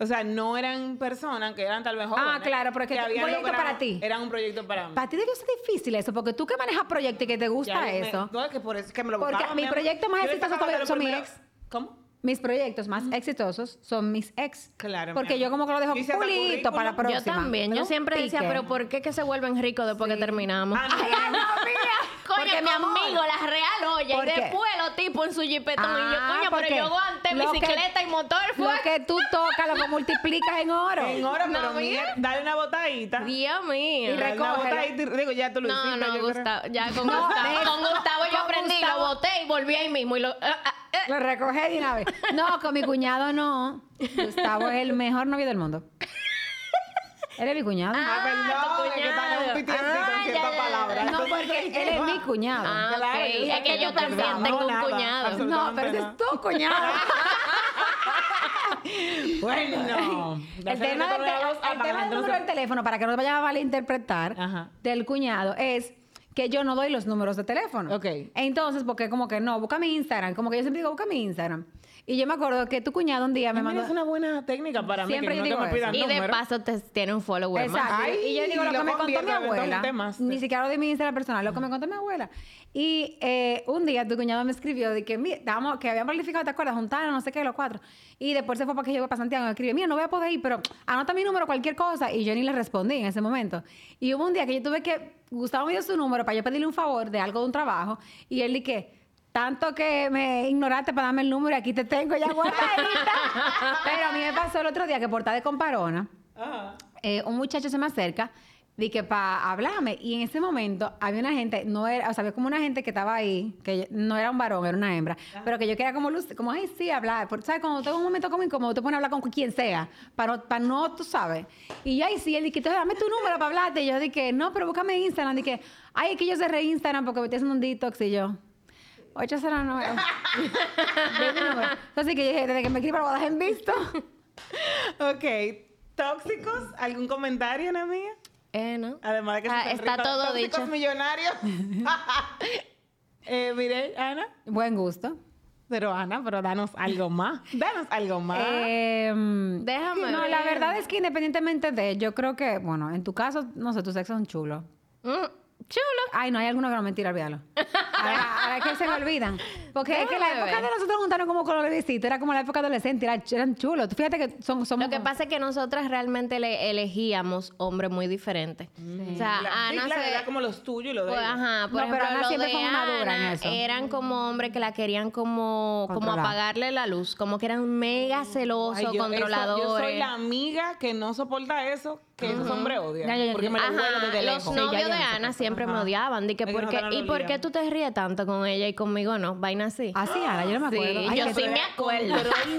O sea, no eran personas que eran tal vez jóvenes. Ah, claro, pero es que un habían proyecto logrado- para ti. Eran un proyecto para mí. Para ti debió ser difícil eso, porque tú que manejas proyectos y que te gusta Ya me- eso. no, es que por eso es que me lo Porque buscaba, mi proyecto más exitoso son mi ex. ¿Cómo? Mis proyectos más exitosos son mis ex. Claro, Porque yo como que lo dejo pulito para la próxima. Yo también. Yo siempre decía, pero ¿por qué que se vuelven ricos después que terminamos? Ah, Ay, no, no. No. Coño, Porque, mi amor, conmigo, la real olla. ¿Por Y después los tipos en su jipetón. y yo, Ah, coño, porque pero yo aguanté que- bicicleta y motor. Fue. Lo que tú tocas lo multiplicas en oro. En hora, No, pero mira. mira, dale una botadita. Dios mío. Y y- Digo, ya tú lo No, hiciste. no, creo. Gustavo. Ya con No, Gustavo. ves, Con Gustavo yo con aprendí, Gustavo- lo boté y volví ahí mismo. Y lo, ah, ah, eh. Lo recoge de una vez. No, con mi cuñado no. Gustavo es el mejor novio del mundo. Él es mi cuñado. Ah, perdón, que están Ah, con cierta ya, ya, ya. palabra. no, porque él es mi cuñado. Ah, Claro, ok. yo Es que yo también tengo un nada, cuñado. No, pero ese es tu cuñado. Bueno, El tema, del, te- el tema del número del teléfono, para que no vayan a malinterpretar, Ajá. del cuñado, es que yo no doy los números de teléfono. Ok. Entonces, porque como que no, busca mi Instagram. Como que yo siempre digo, busca mi Instagram. Y yo me acuerdo que tu cuñado un día me mandó... Es una buena técnica para mí, Siempre que yo no digo que me pidan Y de número. paso te tiene un follower más. Exacto. Ay, y yo digo lo, lo que me contó mi abuela. Ni siquiera lo de mi Instagram personal, lo que me contó mi abuela. Y eh, un día tu cuñado me escribió de que, mira, estábamos- que habían planificado, ¿te acuerdas? Juntarnos, no sé qué, los cuatro. Y después se fue para que yo para Santiago. Me escribió, mira, no voy a poder ir, pero anota mi número, cualquier cosa. Y yo ni le respondí en ese momento. Y hubo un día que yo tuve que, Gustavo me dio su número para yo pedirle un favor de algo de un trabajo. Y él dije, tanto que me ignoraste para darme el número y aquí te tengo ya guardadita. pero a mí me pasó el otro día que por estar de comparona, Ajá. eh, un muchacho se me acerca de que para hablarme y en ese momento había una gente no era o sea había como una gente que estaba ahí que no era un varón era una hembra pero que yo quería como luz como ay sí hablar porque sabes cuando tengo un momento como incómodo te pones a hablar con quien sea para no, para no tú sabes. Y yo ay sí él dije dame tu número para hablarte y yo dije no pero búscame Instagram dije ay es que yo cerré Instagram porque me estoy haciendo un detox y yo 809 Ve mi número. entonces que dije desde que me escriba lo voy a dejar en visto Ok. ¿Tóxicos? ¿Algún comentario, Ana mía? Eh, ¿no? Además de que Ah, son está ricos. todo tóxicos dicho. millonarios. eh, mire, Ana. buen gusto Pero Ana, pero danos algo más. Danos algo más. Em, Déjame No, ver. la verdad es que independientemente de, yo creo que, bueno, en tu caso, no sé, tus sexos son chulos. Mm, chulo. Ay, no, hay algunos que no, mentira, olvídalo. Ahora, ahora es que se me olvidan. Porque es que la época de nosotros juntaron como con los bebecitos, era como la época adolescente, era- eran chulos. Fíjate que son, somos... Lo que pasa es que nosotras realmente le elegíamos hombres muy diferentes. O sea, La- sí, Ana claro, se... era como los tuyos y lo de Pues, ajá, por No, pero ejemplo, Ana lo siempre de fue una dura en Ana eso. eran como hombres que la querían como, como apagarle la luz, como que eran mega celosos, Ay, yo- eso- controladores. yo soy la amiga que no soporta eso, que esos hombres odian. Ya, ya, ya. porque me lo desde los lejos. novios Sí, ya, ya de Ana por siempre me Ajá. odiaban. Di que, Es que ¿por qué- nosotras ¿Y lo por qué tú te ríes tanto con ella y conmigo no? Vaina así. Así, Ana, yo no me Sí, acuerdo. Ay, yo sí me acuerdo. Pero el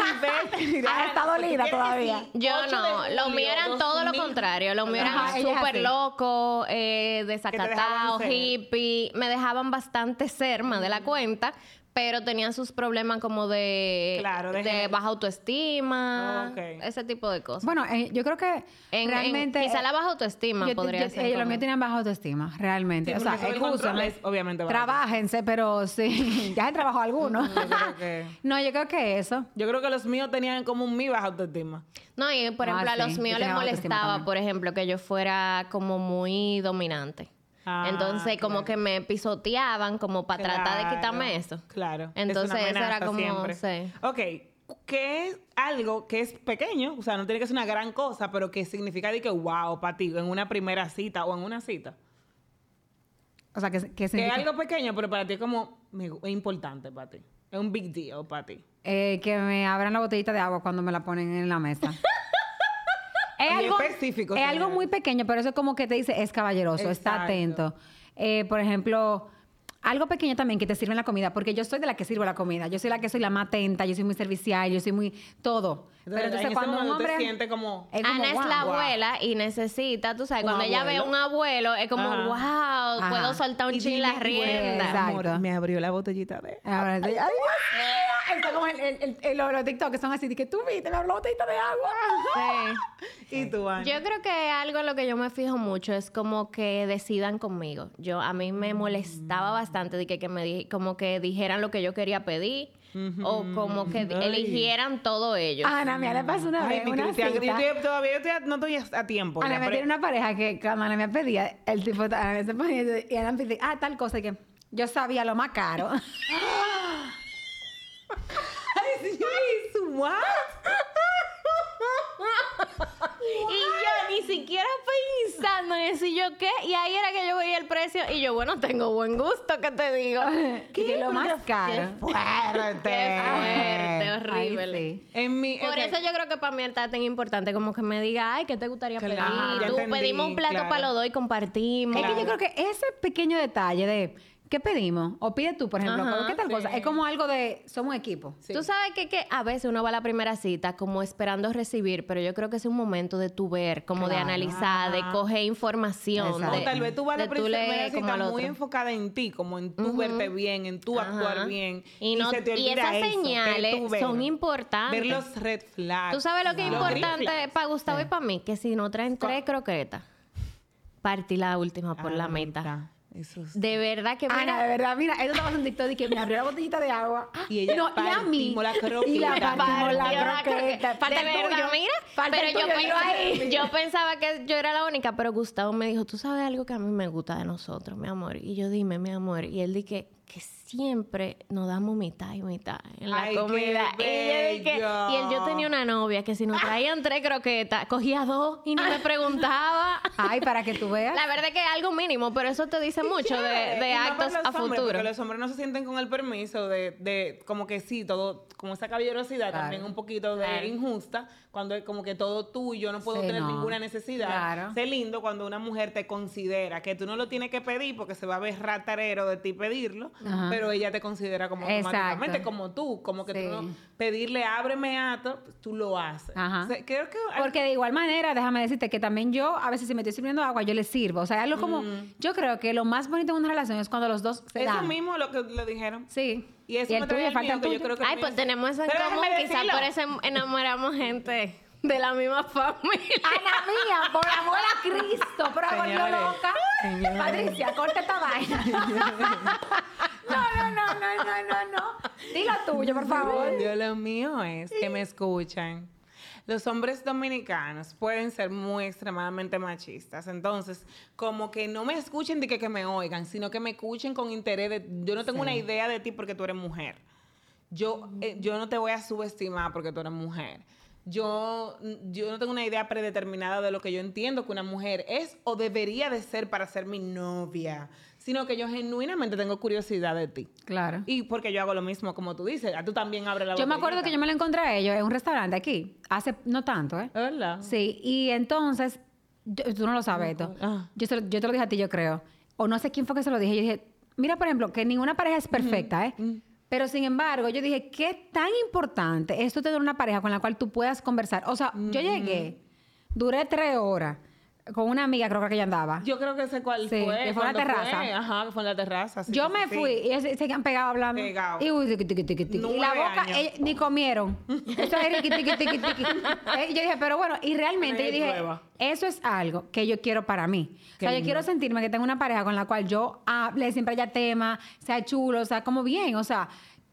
nivel... Ah, está dolida Porque todavía. sí, Yo 8 no, de los julio, míos eran todo lo 2000. contrario. Los míos Ajá, eran súper locos, eh, desacatados, hippie. Me dejaban bastante ser más de la cuenta, pero tenían sus problemas como de, Claro, de de género. baja autoestima, ese tipo de cosas. Bueno, eh, yo creo que En- en- realmente... quizá la baja autoestima yo- podría yo- ser ellos, míos tienen baja autoestima, realmente. Sí, o sea, excúsenme. obviamente bajo. Trabájense, pero sí, ya. Yo creo que... no, yo creo que eso. Yo creo que los míos tenían como un mi baja autoestima. No, y por Ah, ejemplo, a los yo míos les molestaba, también. por ejemplo, que yo fuera como muy dominante. Ah, Entonces, como que me pisoteaban como para tratar de quitarme eso. Claro. Entonces, es una eso era como, sí. Ok, ¿qué es algo que es pequeño? O sea, no tiene que ser una gran cosa, pero que significa de que wow para ti en una primera cita o en una cita. O sea, que, que Que es algo pequeño, pero para ti es como es importante para ti. Es un big deal para ti. Eh, que me abran la botellita de agua cuando me la ponen en la mesa. es algo, específico, es algo muy pequeño, pero eso es como que te dice, es caballeroso, está atento. Eh, por ejemplo, algo pequeño también que te sirve en la comida, porque yo soy de la que sirvo la comida. Yo soy la que soy la más atenta, yo soy muy servicial, yo soy muy todo. Pero en entonces ese cuando un momento hombre... te sientes como... es como, Ana es la wow. abuela y necesita, tú sabes, cuando ella ve abuelo. un abuelo, es como, Ajá. wow, Ajá. puedo soltar un chin la y rienda. Exacto. Amor, me abrió la botellita de... Ahora, ay, Dios mío. Esto como el, el, el- el- los, los TikTok que son así, de que tú viste, me abrió la botellita de agua. Sí. ¿Y tú, Ana? Yo creo que algo en lo que yo me fijo mucho es como que decidan conmigo. Yo a mí me molestaba bastante de que, que me di- como que dijeran lo que yo quería pedir o como que Ay. eligieran todo ellos. Ana, mía, le pasó una Ay, vez una yo estoy- todavía no estoy a tiempo. Ana me tiene una pareja que cuando Ana me pedía, el tipo, Ana me se ponía y Ana me decía, ah, tal cosa, y que yo sabía lo más caro. Ay, sí, what? Y yo ni siquiera pensando en eso, y yo qué, y ahí era que yo veía el precio, y yo, bueno, tengo buen gusto, ¿qué te digo? Que lo más caro. Fuerte. Qué fuerte, horrible. Ay, sí. En mi, Por eso yo creo que para mí está tan importante como que me diga, ay, ¿qué te gustaría Claro, pedir? Tú entendí, pedimos un plato claro. para los dos y compartimos. Es que yo creo que ese pequeño detalle de ¿qué pedimos? O pide tú, por ejemplo, Ajá, ¿qué tal sí. cosa? Es como algo de somos equipo. Sí. Tú sabes que, que a veces uno va a la primera cita como esperando recibir, pero yo creo que es un momento de tu ver, como de analizar, de coger información. De- O tal vez tú vas a la primera cita muy otro. enfocada en ti, como en tú verte bien, en tú actuar Ajá. bien. Y, no, se te y esas eso, señales ver. son importantes. Ver los red flags. Tú sabes lo que es importante para Gustavo y para mí, que si no traen tres croquetas, partí la última por la Ah, meta. Eso De verdad que Ana, mira, de verdad, mira, esto estaba en TikTok y que me abrió la botellita de agua. Y ella no, y a mí. la Y la croqueta. partimos la croqueta. croqueta. Falta de el verdad, tuyo. mira. Falta pero yo, tuyo, pe- yo ahí. yo pensaba que yo era la única, pero Gustavo me dijo, tú sabes algo que a mí me gusta de nosotros, mi amor. Y yo dime, mi amor. Y él dije siempre nos damos mitad y mitad en la Ay, qué comida. Y, yo dije- bello. y él, yo tenía una novia que si nos traían tres croquetas, cogía dos y ni me preguntaba. Ay, para que tú veas. La verdad es que es algo mínimo, pero eso te dice mucho de, actos a hombres, futuro. Porque los hombres no se sienten con el permiso de, de como que sí, todo, como esa caballerosidad Claro. también un poquito de Claro. injusta, cuando es como que todo tú y yo no puedo Sí, tener no. ninguna necesidad. Claro. Sé lindo cuando una mujer te considera que tú no lo tienes que pedir porque se va a ver ratarero de ti pedirlo, Ajá. pero ella te considera como Exacto. automáticamente como tú, como que Sí. tú no pedirle ábreme ato, tú lo haces. Ajá. O sea, creo que Porque de igual manera, déjame decirte que también yo, a veces si me estoy sirviendo agua, yo le sirvo. O sea, algo como, yo creo que lo más bonito en una relación es cuando los dos se eso dan. mismo lo que le dijeron. Sí. Y eso el me trae tuyo, al falta mío, el que yo creo que Ay, pues es- tenemos eso en Pero común, quizás por eso enamoramos gente de la misma familia. Ana mía, por amor a Cristo, pero volvió loca. señores. Patricia, corta esta vaina. no, no, no, no, no, no, no. Dilo tuyo, por favor. Dios, lo mío es que me escuchan. Los hombres dominicanos pueden ser muy extremadamente machistas. Entonces, como que no me escuchen de que, que me oigan, sino que me escuchen con interés de... Yo no tengo una idea de ti porque tú eres mujer. Yo, eh, yo no te voy a subestimar porque tú eres mujer. Yo, yo no tengo una idea predeterminada de lo que yo entiendo que una mujer es o debería de ser para ser mi novia, sino que yo genuinamente tengo curiosidad de ti. Claro. Y porque yo hago lo mismo como tú dices, tú también abres la Yo me acuerdo que yo me lo encontré a ellos en un restaurante aquí, hace no tanto, ¿eh? ¿Es verdad? Sí, y entonces, yo- tú no lo sabes esto. Ah. Yo, yo te lo dije a ti, yo creo. O no sé quién fue que se lo dije. Yo dije, mira, por ejemplo, que ninguna pareja es perfecta, ¿eh? Pero sin embargo, yo dije, qué tan importante es tú tener una pareja con la cual tú puedas conversar. O sea, yo llegué, duré tres horas con una amiga, creo que ella andaba. Yo creo que sé cuál Sí, fue. que fue en la terraza. Ajá, que fue en la terraza. sí, yo me sí. fui y se, se han pegado hablando. Pegado. Y, uy, tiqui, tiqui, tiqui, tiqui. y la boca, ni comieron. Eso es. Eh, yo dije, pero bueno, y realmente yo dije, nueva. eso es algo que yo quiero para mí. Qué o sea, yo lindo. quiero sentirme que tengo una pareja con la cual yo hable, siempre haya tema, sea chulo, o sea, como bien. O sea,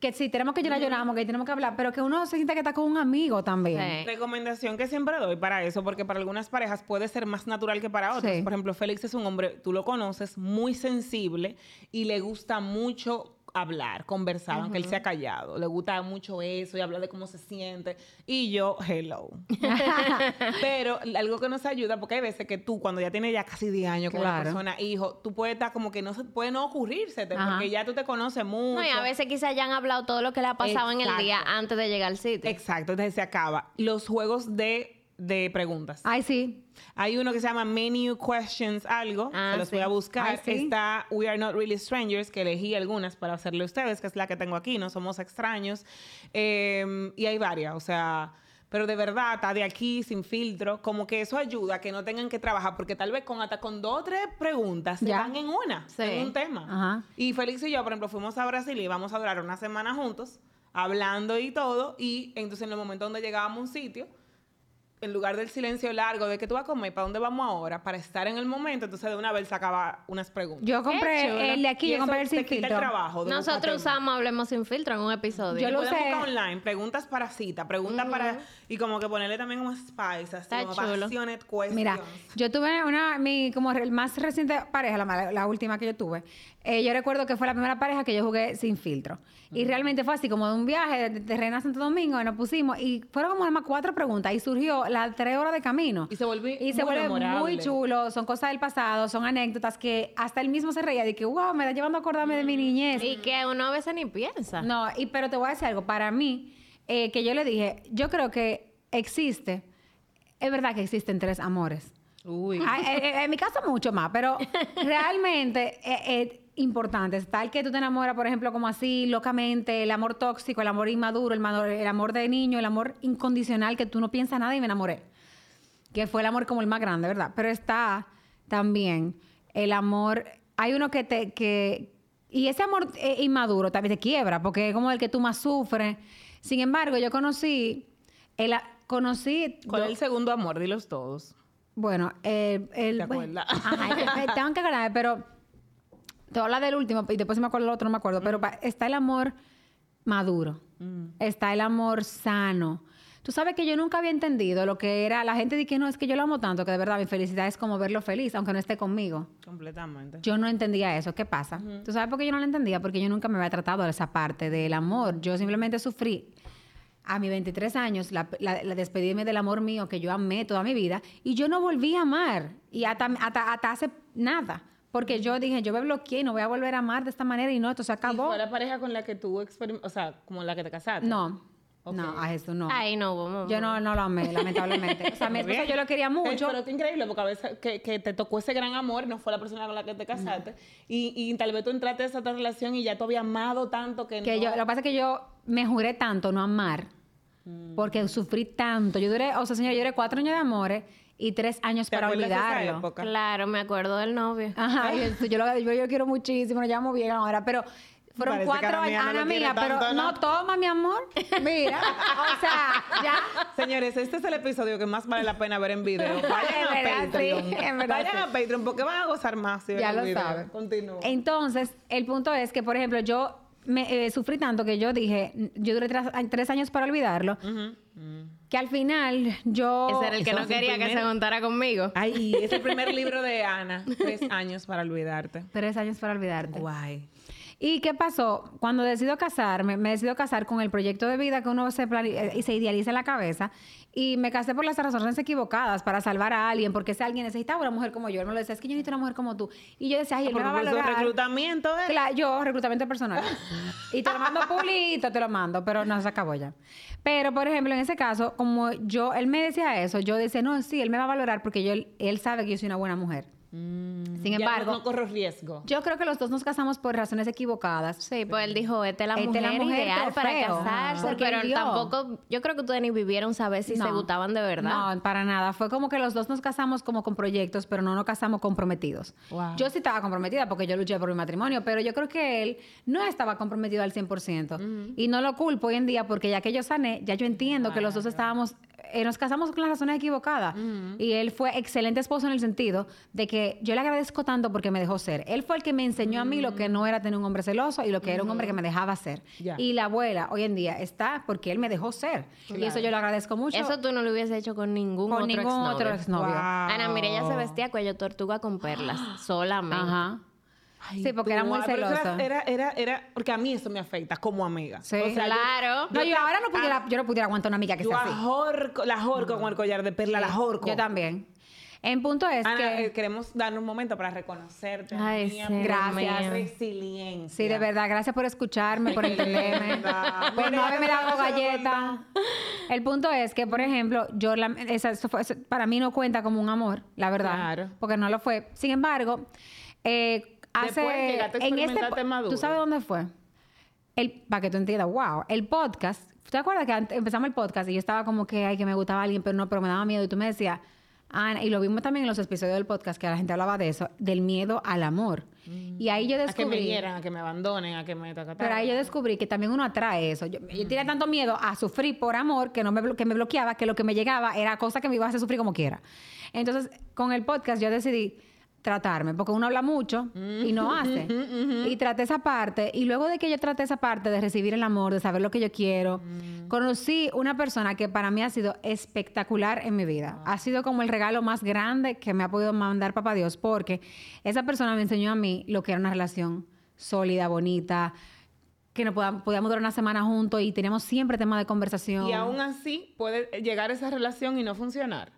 que si tenemos que llorar, lloramos, que tenemos que hablar, pero que uno se sienta que está con un amigo también. Sí. Recomendación que siempre doy para eso, porque para algunas parejas puede ser más natural que para otras. Sí. Por ejemplo, Félix es un hombre, tú lo conoces, muy sensible y le gusta mucho hablar, conversar, aunque él sea callado. Le gusta mucho eso y hablar de cómo se siente. Y yo, hello. Pero algo que nos ayuda, porque hay veces que tú, cuando ya tienes ya casi 10 años con una Claro. persona, hijo, tú puedes estar como que no se puede no ocurrirse, porque ya tú te conoces mucho. No, y a veces quizás ya han hablado todo lo que le ha pasado en el día antes de llegar al sitio. Exacto, entonces se acaba. Los juegos de, de preguntas. Ay, sí. Hay uno que se llama Menu Questions algo, Ah, se los sí. voy a buscar. Ay, sí. Está We Are Not Really Strangers, que elegí algunas para hacerle a ustedes, que es la que tengo aquí, no somos extraños. Eh, y hay varias, o sea, pero de verdad, está de aquí, sin filtro, como que eso ayuda a que no tengan que trabajar, porque tal vez con hasta con dos o tres preguntas se Ya. van en una, Sí. en un tema. Ajá. Y Félix y yo, por ejemplo, fuimos a Brasil y íbamos a durar una semana juntos, hablando y todo, y entonces en el momento donde llegábamos a un sitio, en lugar del silencio largo de que tú vas a comer, ¿para dónde vamos ahora? Para estar en el momento, entonces de una vez sacaba unas preguntas. Yo compré el de aquí, Y yo compré el sin filtro. el trabajo. Nosotros el- usamos Hablemos sin filtro en un episodio. Yo lo usé. buscar online, preguntas para cita, preguntas para... Y como que ponerle también como spice, así Está como chulo. passionate questions. Mira, yo tuve una, mi como re- más reciente pareja, la, la última que yo tuve. Eh, yo recuerdo que fue la primera pareja que yo jugué sin filtro. Y realmente fue así, como de un viaje de Terrena a Santo Domingo, y nos pusimos, y fueron como nada más cuatro preguntas, y surgió las tres horas de camino. Y se volvió Y se muy vuelve muy chulo, son cosas del pasado, son anécdotas que hasta él mismo se reía de que, wow, me está llevando a acordarme de mi niñez. Y que uno a veces ni piensa. No, y, pero te voy a decir algo. Para mí, eh, que yo le dije, yo creo que existe, es verdad que existen tres amores. Uy. Ay, eh, en mi caso mucho más, pero realmente importante. Está el que tú te enamoras, por ejemplo, como así, locamente, el amor tóxico, el amor inmaduro, el, el amor de niño, el amor incondicional, que tú no piensas nada y me enamoré. Que fue el amor como el más grande, ¿verdad? Pero está también el amor, hay uno que te, que, y ese amor eh, inmaduro también te quiebra, porque es como el que tú más sufres. Sin embargo, yo conocí, el, conocí... ¿Cuál es el segundo amor? Dilos todos. bueno, el... el ¿Te acuerdas? Ajá, es que me- tengo que acordarme, pero te voy a hablar del último y después si me acuerdo del otro, no me acuerdo. Pero pa- está el amor maduro, está el amor sano. Tú sabes que yo nunca había entendido lo que era, la gente dice que no, es que yo lo amo tanto, que de verdad mi felicidad es como verlo feliz, aunque no esté conmigo. Completamente. Yo no entendía eso. ¿Qué pasa? ¿Tú sabes por qué yo no lo entendía? Porque yo nunca me había tratado de esa parte del amor. Yo simplemente sufrí a mis 23 años la, la, la despedirme del amor mío que yo amé toda mi vida y yo no volví a amar. Y hasta, hasta, hasta hace nada. Porque yo dije, yo me bloqueé, no voy a volver a amar de esta manera y no, esto se ¿Y acabó. fue la pareja con la que tú experimentaste? O sea, como la que te casaste. No, no, a Jesús no. Ay, no, vamos. Yo no, no lo amé, lamentablemente. O sea, mi esposo yo lo quería mucho. Pero qué increíble, porque a veces que, que te tocó ese gran amor y no fue la persona con la que te casaste. Y, y tal vez tú entraste a esa otra relación y ya tú habías amado tanto que, Que no. yo, lo que pasa es que yo me juré tanto no amar, porque sufrí tanto. Yo duré, o sea, señor, yo duré cuatro años de amores y tres años ¿Te para acuerdas de esa olvidarlo. época? Claro, me acuerdo del novio. Ajá, y eso, yo, lo, yo, yo quiero muchísimo, nos llevamos bien ahora, pero fueron Parece cuatro Ana años, mía no Ana lo mía, pero tanto, ¿no? no toma, mi amor. Mira, o sea, ya. Señores, este es el episodio que más vale la pena ver en video. Vayan a Patreon. sí, Vayan sí. a Patreon porque van a gozar más si Ya lo saben. Continúa. Entonces, el punto es que, por ejemplo, yo me eh, sufrí tanto que yo dije, yo duré tres, tres años para olvidarlo, que al final yo... Ese era el que no quería que se juntara conmigo. Ay, es el primer libro de Ana. Tres años para olvidarte. Tres años para olvidarte. Guay. ¿Y qué pasó? Cuando decido casarme, me decido casar con el proyecto de vida que uno se, eh, y se idealiza en la cabeza. Y me casé por las razones equivocadas, para salvar a alguien, porque ese alguien necesitaba una mujer como yo. Él me lo decía, es que yo necesito una mujer como tú. Y yo decía, ay, él me va a valorar. reclutamiento, ¿eh? Claro, yo, reclutamiento personal. y te lo mando pulito, te lo mando, pero no se acabó ya. Pero, por ejemplo, en ese caso, como yo, él me decía eso, yo decía, no, sí, él me va a valorar porque yo, él sabe que yo soy una buena mujer. Sin Ya embargo, no, no corro riesgo. yo creo que los dos nos casamos por razones equivocadas. Sí, pues él dijo, esta es la Esta mujer, es la mujer, ideal para feo. casarse. Porque pero tampoco, yo creo que ustedes ni vivieron saber si se gustaban de verdad. No, para nada. Fue como que los dos nos casamos como con proyectos, pero no nos casamos comprometidos. Wow. Yo sí estaba comprometida porque yo luché por mi matrimonio, pero yo creo que él no estaba comprometido al 100%. Y no lo culpo hoy en día porque ya que yo sané, ya yo entiendo que los dos estábamos, eh, nos casamos con las razones equivocadas. Y él fue excelente esposo en el sentido de que yo le agradezco tanto porque me dejó ser. Él fue el que me enseñó a mí lo que no era tener un hombre celoso y lo que era un hombre que me dejaba ser. Y la abuela hoy en día está porque él me dejó ser. Y eso yo lo agradezco mucho. Eso tú no lo hubieses hecho con ningún con otro ningún exnovio. otro exnovio. Wow. Ana, mira, ella se vestía cuello tortuga con perlas, solamente. Ajá. Ay, Sí, porque era muy ah, celosa. Era, era, era, porque a mí eso me afecta como amiga. Sí. O sea, yo- Claro. No, yo ahora no pudiera, ah, yo no pudiera aguantar una amiga que Yo sea así. ajorco, la jorco con el collar de perla, la jorco. Yo también. En punto es Ana, que... eh, queremos darle un momento para reconocerte. Ay, mía, sí, gracias. Resiliencia. Sí, de verdad, gracias por escucharme, por entenderme, por no haberme dado galleta. El punto es que, por ejemplo, yo la- esa- eso fue- eso para mí no cuenta como un amor, la verdad, Claro. porque no lo fue. Sin embargo, eh, hace Después llegaste a en este, maduro. ¿tú sabes dónde fue? El, para que tú entiendas, wow, el podcast. ¿Te acuerdas que antes empezamos el podcast y yo estaba como que, ay, que me gustaba alguien, pero no, pero me daba miedo y tú me decías, Ana, y lo vimos también en los episodios del podcast que la gente hablaba de eso, del miedo al amor. Y ahí yo A que me descubrí... hieran, a que me abandonen, a que me... Pero ahí yo descubrí que también uno atrae eso. Yo, yo tenía tanto miedo a sufrir por amor que no me, que me bloqueaba, que lo que me llegaba era cosa que me iba a hacer sufrir como quiera. Entonces, con el podcast yo decidí tratarme, porque uno habla mucho y no hace. Y traté esa parte, y luego de que yo traté esa parte de recibir el amor, de saber lo que yo quiero, conocí una persona que para mí ha sido espectacular en mi vida. Ha sido como el regalo más grande que me ha podido mandar Papá Dios, porque esa persona me enseñó a mí lo que era una relación sólida, bonita, que nos podamos, podíamos durar una semana juntos y teníamos siempre temas de conversación. Y aún así puede llegar esa relación y no funcionar.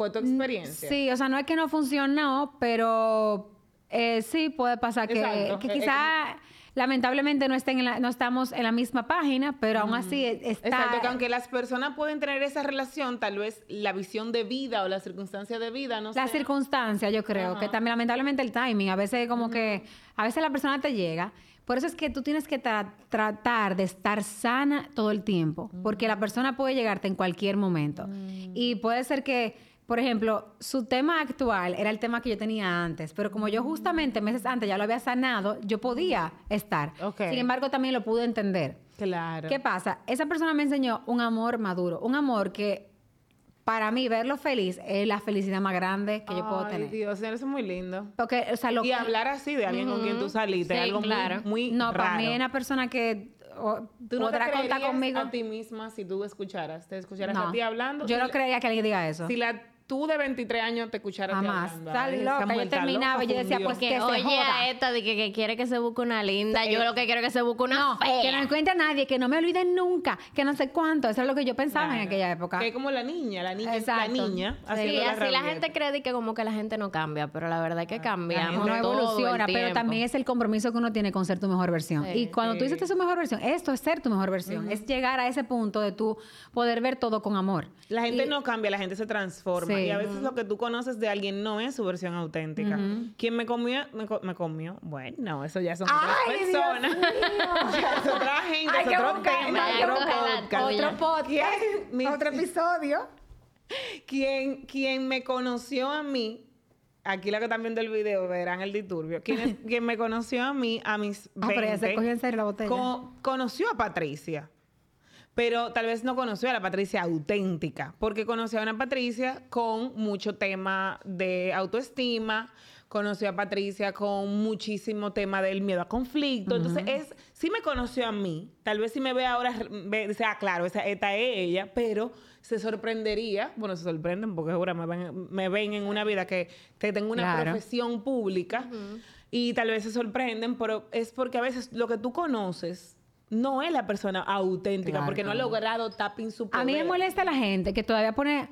Fue tu experiencia. Mm, Sí, o sea, no es que no funcionó, pero eh, sí puede pasar que, Exacto. que Eh, quizá lamentablemente no estén en la- no estamos en la misma página, pero aún así e- está Exacto, que aunque las personas pueden tener esa relación, tal vez la visión de vida o la circunstancia de vida no la sea- circunstancia, yo creo, que también lamentablemente el timing, a veces como que, a veces la persona te llega, por eso es que tú tienes que tra- tratar de estar sana todo el tiempo, porque la persona puede llegarte en cualquier momento. Y puede ser que, por ejemplo, su tema actual era el tema que yo tenía antes, pero como yo justamente meses antes ya lo había sanado, yo podía estar. Ok. Sin embargo, también lo pude entender. Claro. ¿Qué pasa? Esa persona me enseñó un amor maduro, un amor que para mí verlo feliz es la felicidad más grande que yo puedo Ay, tener. Dios, eso es muy lindo. Porque, o sea, lo Y hablar así de alguien con quien tú saliste, Sí, algo muy- claro. muy, No, para mí es una persona que o, ¿Tú no te podrá contar creerías conmigo. a ti misma si tú escucharas? ¿Te escucharas No. a ti hablando? Yo no creería que alguien diga eso. Si la tú de 23 años te escucharas Jamás. hablando, Está ay, esa loca. Yo terminaba y yo decía, pues, Que oye joda. a esta de que, que quiere que se busque una linda. Yo lo que quiero es que se busque una No, fea. que no encuentre a nadie, que no me olviden nunca, que no sé cuánto. Eso es lo que yo pensaba en aquella época. Que es como la niña, la niña, la Exacto. niña. Sí, la así la gente cree que como que la gente no cambia, pero la verdad es que cambiamos Uno todo el evoluciona, pero también es el compromiso que uno tiene con ser tu mejor versión. Sí, y cuando tú dices que es tu mejor versión, esto es ser tu mejor versión. Es llegar a ese punto de tú poder ver todo con amor. La gente Y- no cambia, la gente se transforma. Sí. Y a veces lo que tú conoces de alguien no es su versión auténtica. Quien me comió, me, co- me comió. Bueno, eso ya son otras ¡Ay, Dios personas. es otra gente, es otro tema, podcast. Otro podcast, otro episodio. Quien, quien me conoció a mí, aquí la que están viendo el video verán el diturbio. Quien, quien me conoció a mí, a mis Ah, pero ya se 20, cogió en serio la botella. co- conoció a Patricia. Pero tal vez no conoció a la Patricia auténtica, porque conoció a una Patricia con mucho tema de autoestima, conoció a Patricia con muchísimo tema del miedo a conflicto. Entonces, es, sí me conoció a mí, tal vez si me ve ahora, ve, dice, ah, claro, esa, esta es ella, pero se sorprendería, bueno, se sorprenden porque ahora me ven, me ven en una vida que, que tengo una Claro. profesión pública y tal vez se sorprenden, pero es porque a veces lo que tú conoces no es la persona auténtica, Claro, porque no ha logrado tapping su poder. A mí me molesta la gente que todavía pone,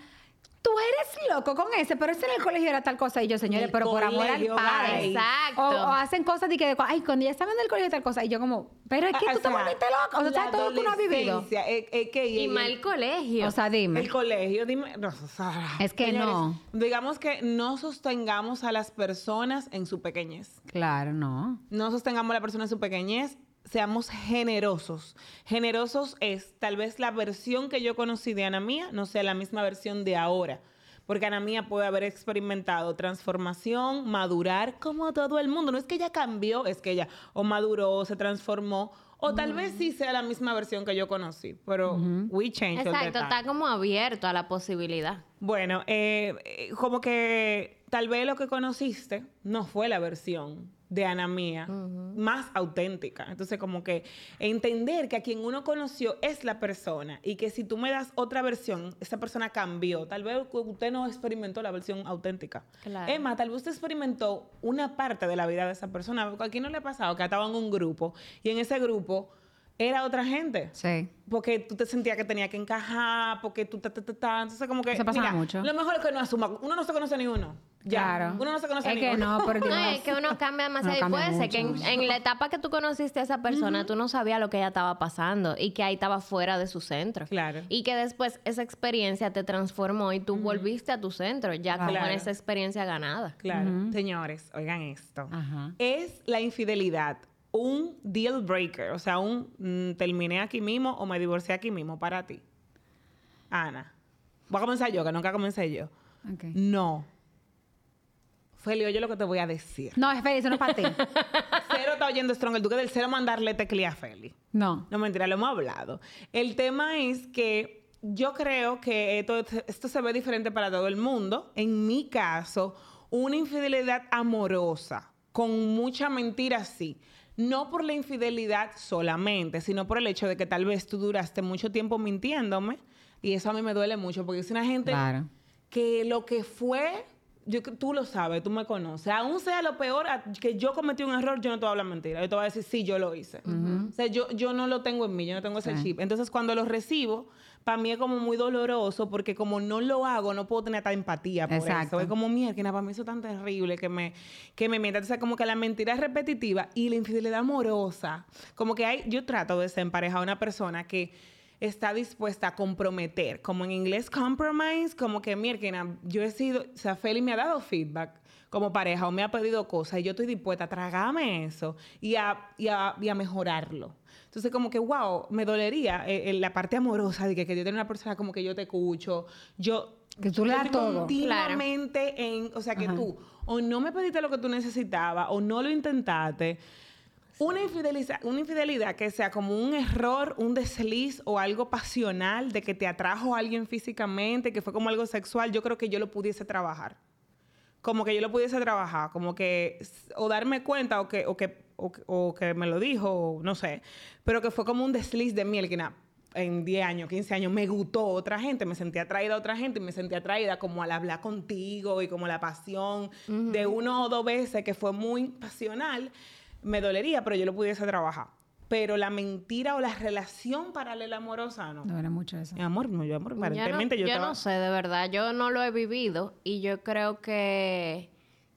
tú eres loco con ese, pero ese en el colegio era tal cosa. Y yo, señores, El pero por amor al padre. Exacto. O, o hacen cosas de que, ay, cuando ya estaban en el colegio tal cosa. Y yo como, pero es que Ah, tú te volviste loco. O sea, la ¿sabes todo lo que uno ha vivido? es que Y ella- mal colegio. O sea, dime. El colegio, dime. no, o sea, Es que no. Digamos que no sostengamos a las personas en su pequeñez. Claro, no. No sostengamos a la persona en su pequeñez. Seamos generosos. Generosos es tal vez la versión que yo conocí de Ana Mía no sea la misma versión de ahora. Porque Ana Mía puede haber experimentado transformación, madurar como todo el mundo. No es que ella cambió, es que ella o maduró, se transformó. O tal vez sí sea la misma versión que yo conocí. Pero we change all the Exacto, time. está como abierto a la posibilidad. Bueno, eh, eh, como que tal vez lo que conociste no fue la versión de Ana Mía más auténtica. Entonces, como que entender que a quien uno conoció es la persona y que si tú me das otra versión, esa persona cambió. Tal vez usted no experimentó la versión auténtica. Claro. Emma, tal vez usted experimentó una parte de la vida de esa persona. ¿A quién no le ha pasado que estaba en un grupo y en ese grupo era otra gente? Sí. porque tú te sentías que tenía que encajar, porque tú ta, ta, ta, ta. Entonces, como que. Pasa mira, mucho. Lo mejor es que no asuma. Uno no se conoce ni uno. Ya. Claro. Uno no se conoce Es ni que uno. no, por Dios. No, es que uno cambia demasiado. Cambia y puede ser que en, la etapa que tú conociste a esa persona, tú no sabías lo que ella estaba pasando y que ahí estaba fuera de su centro. Claro. Y que después esa experiencia te transformó y tú volviste a tu centro, ya con Claro. esa experiencia ganada. Claro. Señores, oigan esto. Ajá. ¿Es la infidelidad un deal breaker? O sea, un mm, terminé aquí mismo o me divorcié aquí mismo para ti. Ana. Voy a comenzar yo, que nunca comencé yo. Ok. No. Feli, oye lo que te voy a decir. No, es feliz, eso no es para ti. Cero está oyendo Strong, el duque del cero mandarle teclía a Feli. No. No, mentira, lo hemos hablado. El tema es que yo creo que esto, esto se ve diferente para todo el mundo. En mi caso, una infidelidad amorosa, con mucha mentira, sí. No por la infidelidad solamente, sino por el hecho de que tal vez tú duraste mucho tiempo mintiéndome. Y eso a mí me duele mucho, porque es una gente Claro. que lo que fue, yo, tú lo sabes, tú me conoces. Aún sea lo peor, a- que yo cometí un error, yo no te voy a hablar mentira. Yo te voy a decir, sí, yo lo hice. O sea, yo, yo no lo tengo en mí, yo no tengo ese Sí. chip. Entonces, cuando lo recibo, para mí es como muy doloroso, porque como no lo hago, no puedo tener tanta empatía por Exacto. eso. Es como, mierda, para mí eso es tan terrible que me, que me mienta. O sea, como que la mentira es repetitiva y la infidelidad amorosa. Como que hay, yo trato de ser en pareja a una persona que está dispuesta a comprometer, como en inglés compromise, como que mierda, yo he sido, o sea, Feli me ha dado feedback como pareja o me ha pedido cosas y yo estoy dispuesta a tragarme eso y a, y a, y a mejorarlo. Entonces, como que, wow, me dolería eh, eh, la parte amorosa de que, que yo tenga una persona como que yo te escucho, yo... Que tú le das todo. Continuamente en, o sea, que Ajá. tú o no me pediste lo que tú necesitabas o no lo intentaste. Una infidelidad, una infidelidad que sea como un error, un desliz o algo pasional de que te atrajo a alguien físicamente, que fue como algo sexual, yo creo que yo lo pudiese trabajar. Como que yo lo pudiese trabajar, como que o darme cuenta o que, o que, o que, o que me lo dijo, no sé, pero que fue como un desliz de miel que na- en 10 años, 15 años, me gustó otra gente, me sentí atraída a otra gente y me sentí atraída como al hablar contigo y como la pasión de uno o dos veces que fue muy pasional, me dolería, pero yo lo pudiese trabajar. Pero la mentira o la relación paralela amorosa, no. No era mucho eso. Mi amor, no, yo amor, Yo no, aparentemente yo, yo estaba... no sé, de verdad. Yo no lo he vivido y yo creo que,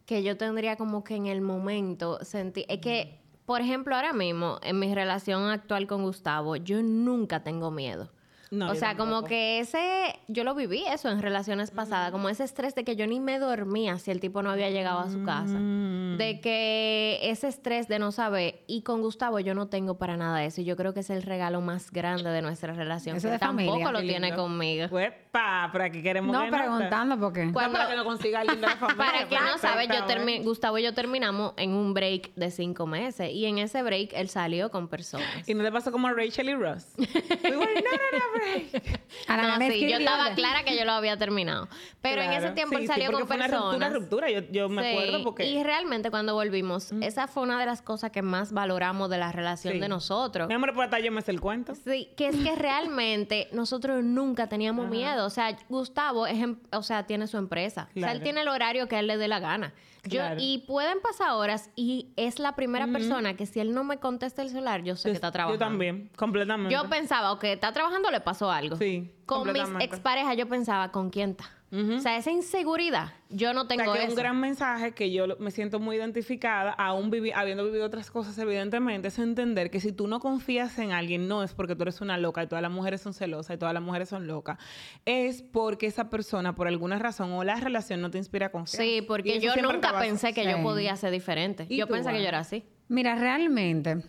que yo tendría como que en el momento sentir... Es que, por ejemplo, ahora mismo, en mi relación actual con Gustavo, yo nunca tengo miedo. No, o sea, como que ese... Yo lo viví eso en relaciones pasadas, como ese estrés de que yo ni me dormía si el tipo no había llegado a su casa. Mm. De que ese estrés de no saber... Y con Gustavo yo no tengo para nada eso. Y yo creo que es el regalo más grande de nuestra relación. Eso que de familia, tampoco lo tiene lindo. conmigo. Uepa, pero aquí queremos No, preguntando porque... No, Cuando- para que no consiga de la familia. Para quien no sabe, yo termi- Gustavo y yo terminamos en un break de cinco meses. Y en ese break él salió con personas. Y no te pasó como a Rachel y Ross. We were break. A la No, sí, yo estaba clara que yo lo había terminado. Pero en ese tiempo Sí, él salió con fue una personas. ruptura, ruptura. Yo, yo me Sí, acuerdo porque... Y realmente cuando volvimos, esa fue una de las cosas que más valoramos de la relación Sí. de nosotros. Mi amor, por hasta yo me sé el cuento. Sí, que es que realmente nosotros nunca teníamos miedo. O sea, Gustavo es em- o sea, tiene su empresa. O sea, él tiene el horario que a él le dé la gana. Yo, y pueden pasar horas y es la primera persona que si él no me contesta el celular, yo sé que está trabajando. Yo también, completamente. Yo pensaba, ok, está trabajando, le pasó algo. Sí, Con mis exparejas yo pensaba, ¿con quién está? O sea, esa inseguridad, yo no O tengo sea, que es eso. un gran mensaje que yo me siento muy identificada, aún vivi- habiendo vivido otras cosas, evidentemente, es entender que si tú no confías en alguien, no es porque tú eres una loca y todas las mujeres son celosas y todas las mujeres son locas. Es porque esa persona, por alguna razón, o la relación no te inspira confianza. Sí, porque eso yo nunca pensé que yo podía ser diferente. ¿Y Yo tú, pensé que yo era así. Mira, realmente,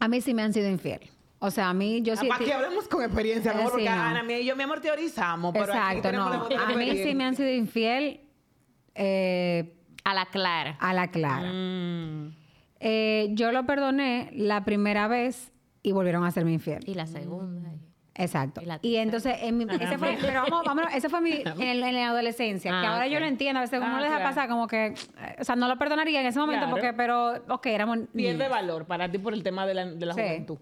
a mí sí me han sido infiel. O sea, a mí yo sí... Para que hablemos con experiencia, Eh, amor, porque sí, no. Ana mía y yo, mi amor, teorizamos. Pero Exacto, no. A mí sí me han sido infiel eh, A la clara. a la clara. Mm. Eh, yo lo perdoné la primera vez y volvieron a serme infiel. Y la segunda. Exacto. Y entonces, en mi- ese fue, pero vamos, vámonos, ese fue mi, en, en la adolescencia, que Ah, ahora yo lo entiendo, a veces uno Ah, le deja claro. pasar como que, eh, o sea, no lo perdonaría en ese momento Claro. porque, pero, ok, éramos Pierde valor para ti por el tema de la, de la Sí. juventud.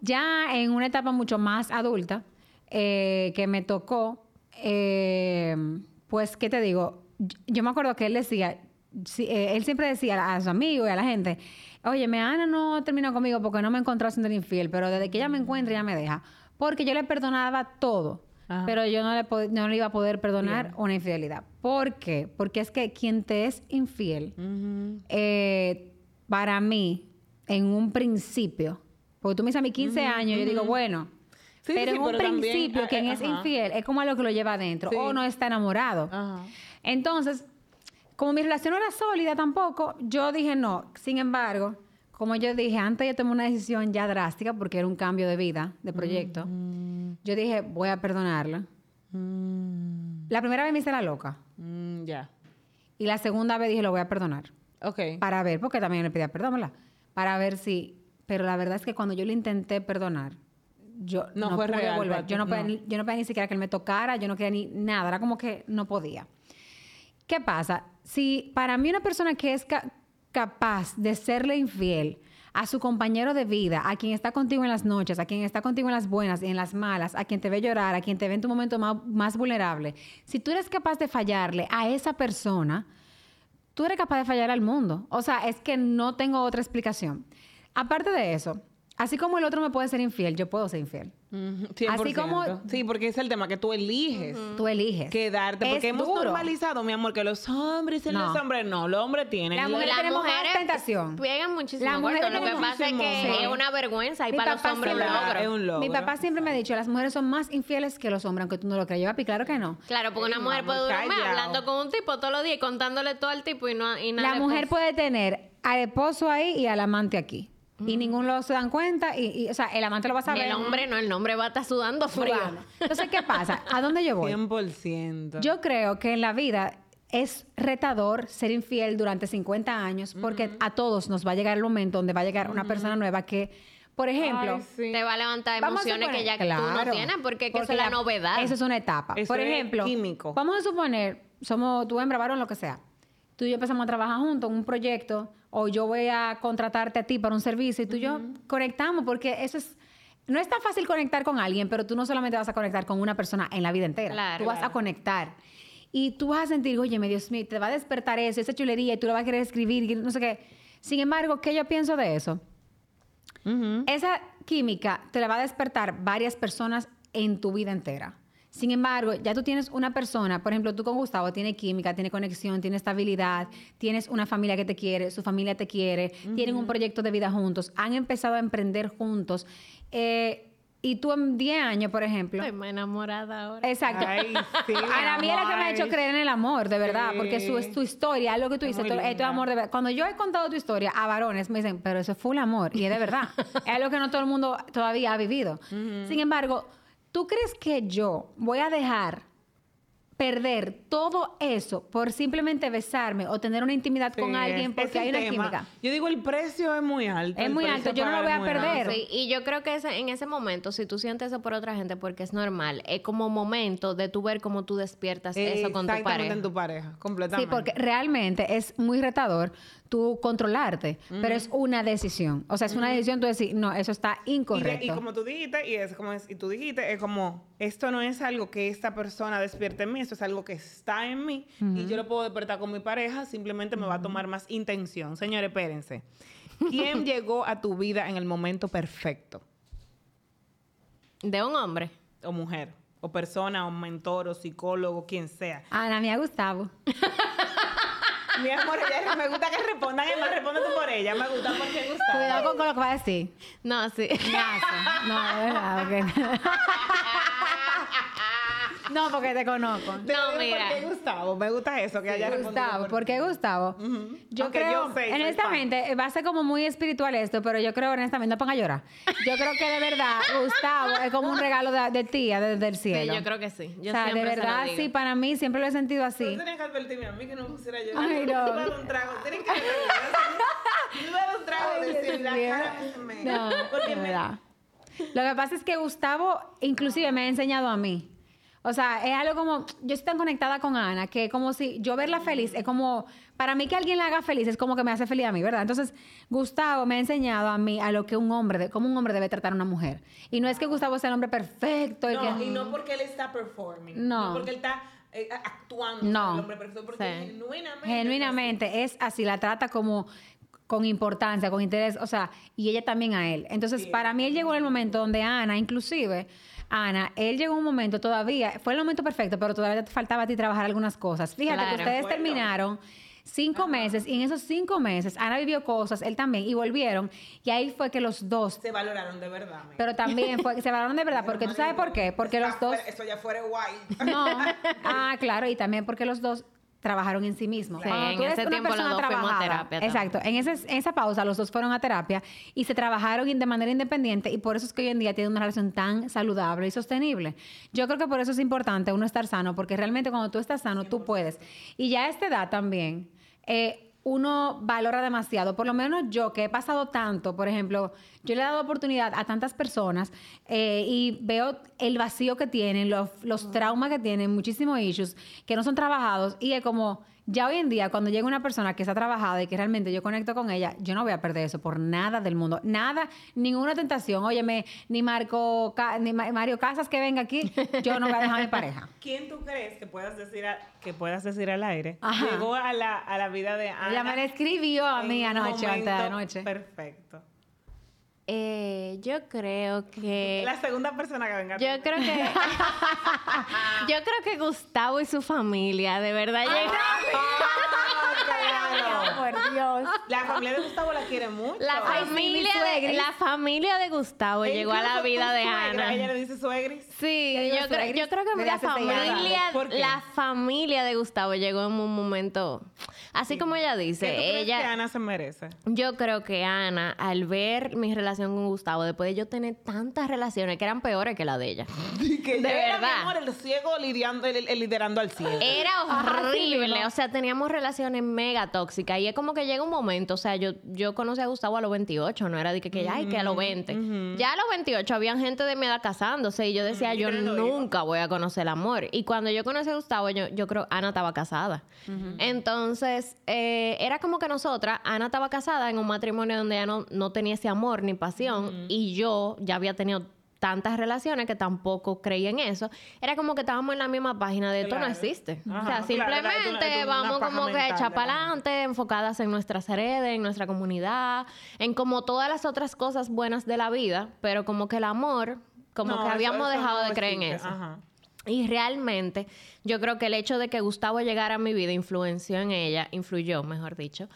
Ya en una etapa mucho más adulta, eh, que me tocó, eh, pues, ¿qué te digo? Yo, me acuerdo que él decía, eh, él siempre decía a sus amigos y a la gente, oye, me Ana no terminó conmigo porque no me encontró siendo infiel, pero desde que ella me encuentra, ella me deja. Porque yo le perdonaba todo, Ajá. pero yo no le, no le iba a poder perdonar una infidelidad. ¿Por qué? Porque es que quien te es infiel, eh, para mí, en un principio, porque tú me dices a mis 15 años, yo digo, bueno, Sí, pero sí, en un pero también, principio, eh, quien eh, es ajá. infiel es como algo que lo lleva adentro, Sí. o no está enamorado. Ajá. Entonces, como mi relación no era sólida tampoco, yo dije no. Sin embargo, como yo dije, antes yo tomé una decisión ya drástica porque era un cambio de vida, de proyecto. Yo dije, voy a perdonarla. La primera vez me hice la loca. Mm, ya. Y la segunda vez dije, lo voy a perdonar. Ok. Para ver, porque también le pedía perdón, ¿verdad? Para ver si... Pero la verdad es que cuando yo lo intenté perdonar, yo No no, fue pude real volver. Yo no, podía no. ni- yo no podía ni siquiera que él me tocara, yo no quería ni nada. Era como que no podía. ¿Qué pasa? Si para mí una persona que es ca- capaz de serle infiel a su compañero de vida, a quien está contigo en las noches, a quien está contigo en las buenas y en las malas, a quien te ve llorar, a quien te ve en tu momento más, más vulnerable, si tú eres capaz de fallarle a esa persona, tú eres capaz de fallar al mundo. O sea, es que no tengo otra explicación. Aparte de eso, así como el otro me puede ser infiel, yo puedo ser infiel. Así como- 100%. Sí, porque es el tema que tú eliges. Tú eliges. Quedarte, porque Es hemos duro. normalizado, mi amor, que los hombres y No. los hombres no, los hombres tienen. La la- mujer- Las tenemos más mujeres tentación. pegan muchísimo Las mujeres Lo que pasa es que es una vergüenza y Mi para los papá hombres un siempre- logro. Es un logro. Mi papá siempre me ha dicho, las mujeres son más infieles que los hombres, aunque tú no lo creas. Yo, papi, claro que no. Claro, porque una mujer puede durar hablando con un tipo todos los días y contándole todo al tipo y no y nada La mujer pasa. puede tener al esposo ahí y al amante aquí. Y ninguno se dan cuenta. Y, y, o sea, el amante lo va a saber. El hombre no, el hombre va a estar sudando frío. Sudando. Entonces, ¿qué pasa? ¿A dónde yo voy? 100%. Yo creo que en la vida es retador ser infiel durante 50 años porque a todos nos va a llegar el momento donde va a llegar una persona nueva que, por ejemplo, Ay, sí. Te va a levantar a emociones que ya tú no tienes porque, que eso Porque es la novedad. Eso es una etapa. Eso Por es ejemplo, químico. vamos a suponer, somos tú hembra, varón, lo que sea. Tú y yo empezamos a trabajar juntos en un proyecto o yo voy a contratarte a ti para un servicio y tú y yo conectamos porque eso es... No es tan fácil conectar con alguien, pero tú no solamente vas a conectar con una persona en la vida entera. Claro, tú vas claro. a conectar. Y tú vas a sentir, oye, Dios mío, te va a despertar eso, esa chulería, y tú lo vas a querer escribir, no sé qué. Sin embargo, ¿qué yo pienso de eso? Esa química te la va a despertar varias personas en tu vida entera. Sin embargo, ya tú tienes una persona, por ejemplo, tú con Gustavo tiene química, tiene conexión, tiene estabilidad, tienes una familia que te quiere, su familia te quiere, tienen un proyecto de vida juntos, han empezado a emprender juntos. eh, y tú en 10 años, por ejemplo. Estoy más enamorada ahora. Exacto. Ay, sí, Ana mí es la que me ha hecho creer en el amor, de verdad, Sí. porque su, es tu historia, es lo que tú Es dices, esto, es linda. amor de verdad. Cuando yo he contado tu historia a varones, me dicen, pero eso es full amor, y es de verdad. es algo que no todo el mundo todavía ha vivido. Sin embargo, ¿tú crees que yo voy a dejar perder todo eso por simplemente besarme o tener una intimidad con Sí, alguien porque hay una tema. química? Yo digo, el precio es muy alto. Es muy alto, yo no lo voy a perder. Sí, y yo creo que ese- en ese momento, si tú sientes eso por otra gente, porque es normal, es como momento de tú ver cómo tú despiertas eso con tu Exactamente pareja. en tu pareja, Sí, completamente. porque realmente es muy retador tú controlarte, pero es una decisión. O sea, es una decisión tú decir, no, eso está Y, de- incorrecto. y como tú dijiste, y es como es, y tú dijiste, es como, esto no es algo que esta persona despierte en mí, esto es algo que está en mí, y yo lo puedo despertar con mi pareja, simplemente me va a tomar más intención. Señores, espérense. ¿Quién llegó a tu vida en el momento perfecto? De un hombre. O mujer, o persona, o mentor, o psicólogo, quien sea. Ana, mía Gustavo. Mi amor, ella- me gusta que respondan, Emma, responde tú por ella, me gusta porque gusta. Cuidado con, con lo que va a decir. No, sí. Gracias. No, de verdad, ok. No, porque te conozco. No, mira. ¿Por qué Gustavo? Me gusta eso, que haya respondido Gustavo, por ¿por ti. qué Gustavo? Ujú. Yo Aunque creo, yo sé, honestamente, va a ser como muy espiritual esto, pero yo creo, honestamente, no ponga a llorar. Yo creo que de verdad, Gustavo es como un regalo de, de tía desde el Sí, cielo. yo creo que sí. Yo o sea, de se verdad, sí, para mí siempre lo he sentido así. tenías que advertirme a mí que no pusiera a llorar. Ay, Tú no. me das un trago. Tienes que das un trago Ay, de decir la cara que se me... No, Porque de me- verdad. Lo que pasa es que Gustavo inclusive me ha enseñado a mí. O sea, es algo como, yo estoy tan conectada con Ana, que como si yo verla feliz, es como, para mí que alguien la haga feliz es como que me hace feliz a mí, ¿verdad? Entonces, Gustavo me ha enseñado a mí a lo que un hombre, como un hombre debe tratar a una mujer. Y no es que Gustavo sea el hombre perfecto. el No, que, y no porque él está performing. No. No. porque él está eh, actuando. No. el hombre perfecto, porque Sí. genuinamente... Genuinamente es así, la trata como con importancia, con interés, o sea, y ella también a él. Entonces, Sí. para mí él llegó en el momento donde Ana, inclusive, Ana, él llegó un momento todavía, fue el momento perfecto, pero todavía te faltaba a ti trabajar algunas cosas. Fíjate Claro. que ustedes Bueno. terminaron cinco meses y en esos cinco meses Ana vivió cosas, él también, y volvieron, y ahí fue que los dos, Se valoraron de verdad. amiga. pero también fue que se valoraron de verdad, porque tú sabes por qué, porque los dos... fuera- Eso ya fuera guay. No. Ah, claro, y también porque los dos trabajaron en sí mismos. Sí, Cuando en tú eres ese una tiempo los dos fuimos a terapia también. Exacto. En, ese- en esa pausa los dos fueron a terapia y se trabajaron de manera independiente y por eso es que hoy en día tienen una relación tan saludable y sostenible. Yo creo que por eso es importante uno estar sano, porque realmente cuando tú estás sano, tú puedes. Y ya a esta edad también, eh, uno valora demasiado. Por lo menos yo, que he pasado tanto, por ejemplo, yo le he dado oportunidad a tantas personas eh, y veo el vacío que tienen, los, los traumas que tienen, muchísimos issues que no son trabajados y es como... Ya hoy en día, cuando llega una persona que está trabajada y que realmente yo conecto con ella, yo no voy a perder eso por nada del mundo. Nada, ninguna tentación. Óyeme, ni Marco, ni Ma- Mario Casas que venga aquí, yo no voy a dejar a mi pareja. ¿Quién tú crees que puedas decir, a- que puedas decir al aire? Ajá. Llegó a la, a la vida de Ana. Ella me la escribió a mí anoche, anoche. Perfecto. Eh, yo creo que... La segunda persona que venga. Yo creo que... yo creo que Gustavo y su familia, de verdad, llegaron- claro. por Dios. La familia de Gustavo la quiere mucho. La Ay, sí, familia, de, suegris. la familia de Gustavo E llegó a la vida de suegra, Ana. Ella le dice suegris. Sí, Yo yo creo, suegris yo creo que la familia, ¿Por qué? la familia de Gustavo llegó en un momento, así como ella ¿Qué dice, tú crees ella, que Ana se merece? yo creo que Ana, al ver mi relación con Gustavo, después de yo tener tantas relaciones que eran peores que la de ella, Que De era, verdad. mi amor, el ciego lidiando, el, el liderando al ciego. Era horrible, o sea, teníamos relaciones mega tóxicas y es como que llega un momento, o sea, yo, yo conocí a Gustavo a los 28, no era de que, que ay, que a los 20. Ya a los 28 habían gente de mi edad casándose y yo decía, yo nunca voy a conocer el amor. Y cuando yo conocí a Gustavo, yo, yo creo Ana estaba casada. Entonces, eh, era como que nosotras, Ana estaba casada en un matrimonio donde ella no, no tenía ese amor ni pasión y yo ya había tenido tantas relaciones que tampoco creía en eso. Era como que estábamos en la misma página de esto no Claro. existe. Ajá, o sea, claro, simplemente vamos como que echar para adelante, enfocadas en nuestras redes, en nuestra comunidad, en como todas las otras cosas buenas de la vida, pero como que el amor, como No, que eso- habíamos eso dejado no de creer en eso. Ajá. Y realmente, yo creo que el hecho de que Gustavo llegara a mi vida influenció en ella, influyó, mejor dicho,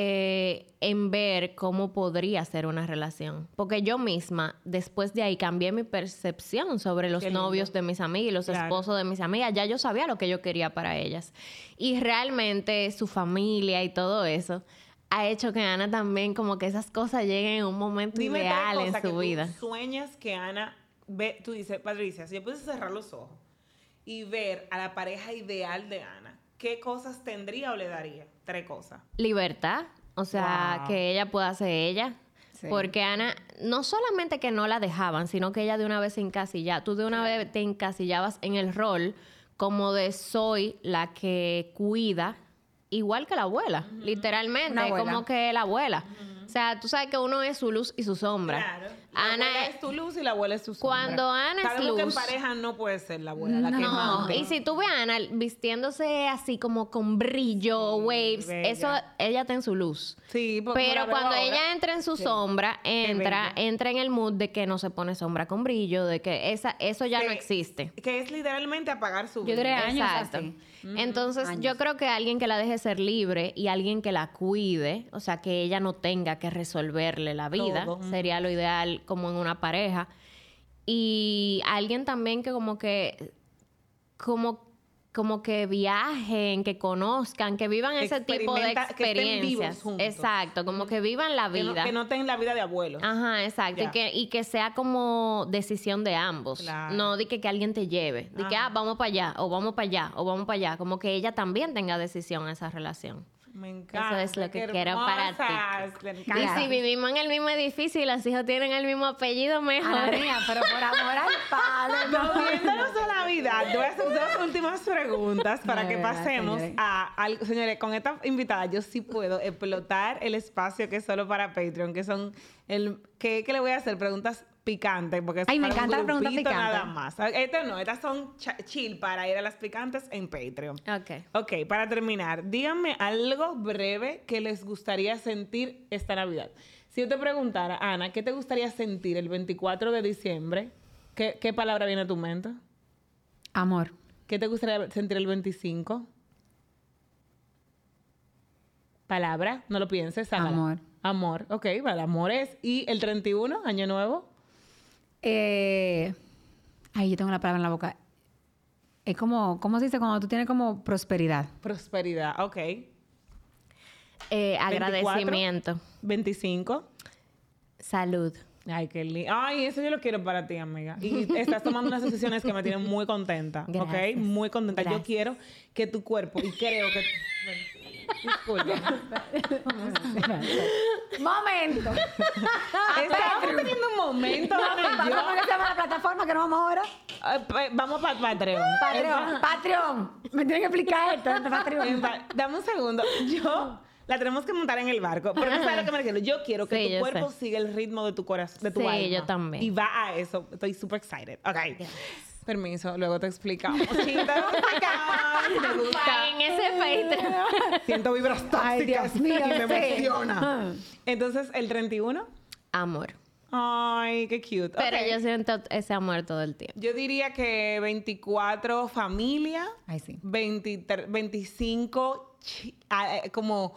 eh, en ver cómo podría ser una relación. Porque yo misma, después de ahí, cambié mi percepción sobre los novios de mis amigas y los Claro. esposos de mis amigas. Ya yo sabía lo que yo quería para ellas. Y realmente su familia y todo eso ha hecho que Ana también como que esas cosas lleguen en un momento Dime ideal en que su tú vida. sueñas que Ana ve, tú dices, Patricia, si yo pudiese cerrar los ojos y ver a la pareja ideal de Ana, ¿qué cosas tendría o le daría? Tres cosas. libertad, o sea, Wow. que ella pueda ser ella. Sí. Porque Ana, no solamente que no la dejaban, sino que ella de una vez se encasillaba. Tú de una vez te encasillabas en el rol como de soy la que cuida, igual que la abuela, literalmente, abuela. como que la abuela. Sea, tú sabes que uno es su luz y su sombra. Claro. La Ana abuela es- es tu luz y la abuela es tu sombra. Cuando Ana es Sabemos que en luz- pareja no puede ser la abuela la que No, mande. y si tú ves a Ana vistiéndose así como con brillo, waves, bella. eso ella está en su luz. Sí, porque Pero cuando ahora. ella entra en su sombra, entra, entra en el mood de que no se pone sombra con brillo, de que esa, eso ya no Que- existe. Que es literalmente apagar su Yo vida. años Exacto. Entonces, años. yo creo que alguien que la deje ser libre y alguien que la cuide, o sea, que ella no tenga que resolverle la vida, Todo, sería lo ideal como en una pareja. Y alguien también que como que, como, como que viajen, que conozcan, que vivan Que ese tipo de que experiencias. juntos. Exacto, como que vivan la Que no, vida. que no tengan la vida de abuelos. Ajá, exacto. Y que, y que sea como decisión de ambos. Claro. No de que, que alguien te lleve. De que, ah, vamos para allá, o vamos para allá, o vamos para allá. Como que ella también tenga decisión en esa relación. Me encanta. es lo que qué quiero para ti. Y si vivimos en el mismo edificio y los hijos tienen el mismo apellido, mejor. Mía, pero por amor al padre. no. Volviéndonos a Navidad, te voy a hacer dos últimas preguntas para que verdad, pasemos señores. a, al- Señores, con esta invitada yo sí puedo explotar el espacio que es solo para Patreon, que son el... ¿Qué, qué le voy a hacer? Preguntas picantes, porque es Ay, me encanta la pregunta picante. nada más. Estas no, estas son chill para ir a las picantes en Patreon. Ok. Ok, para terminar, díganme algo breve que les gustaría sentir esta Navidad. Si yo te preguntara, Ana, ¿qué te gustaría sentir el 24 de diciembre? ¿Qué, qué palabra viene a tu mente? Amor. ¿Qué te gustaría sentir el 25? Palabra, no lo pienses. hágala. Amor. Amor, ok, vale, amor es. ¿Y el 31, año nuevo? Eh, ay, yo tengo la palabra en la boca. es como, ¿cómo se dice? Cuando tú tienes como prosperidad. Prosperidad, ok. Eh, agradecimiento. 25. Salud. Ay, qué lindo. Ay, eso yo lo quiero para ti, amiga. Y estás tomando unas decisiones que me tienen muy contenta. ¿Ok? Gracias. Muy contenta. Yo quiero que tu cuerpo, y creo que. Disculpa. ¡Momento! Estamos teniendo un momento. ¿Cómo que se llama la plataforma que nos vamos ahora? Eh, pa- Vamos para Patreon. Patreon. Patreon. Me tienen que explicar esto. esto es Patreon. Dame un segundo. Yo la tenemos que montar en el barco. Pero no sabes lo que me refiero. Yo quiero que Sí, tu cuerpo sé. siga el ritmo de tu corazón, de tu Sí, alma. yo también. Y va a eso. Estoy súper excited. Ok. Permiso, luego te explicamos. Te gusta. Paguen ese Patreon. Siento vibras tóxicas Ay, Dios mío, y me sí. emociona. Entonces, el 31. Amor. Ay, qué cute. Pero Ok. yo siento ese amor todo el tiempo. Yo diría que 24 familia. Ay, sí. 23 25 chi- ah, eh, como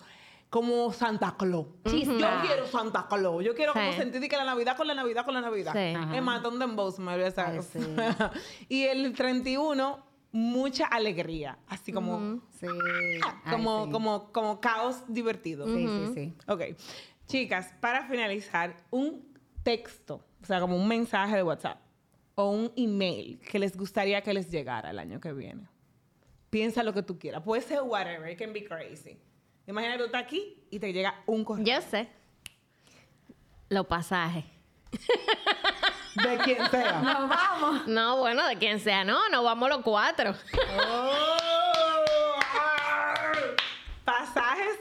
como Santa Claus. Chispa. Yo quiero Santa Claus. Yo quiero como sentir que la Navidad con la Navidad con la Navidad. Sí. Ajá. Es más, ¿dónde en vos me voy a sacar? Ay, sí. y el 31 mucha alegría, así como Sí. como Ay, sí. como como caos divertido. Sí, sí, sí. Ok. Chicas, para finalizar, un texto, o sea, como un mensaje de WhatsApp o un email que les gustaría que les llegara el año que viene. Piensa lo que tú quieras. Puede ser whatever, it can be crazy. Imagina que tú estás aquí y te llega un correo Yo sé. Los pasajes. de quien sea. Nos vamos. No, bueno, de quien sea. No, nos vamos los cuatro. Oh, ah. Pasajes.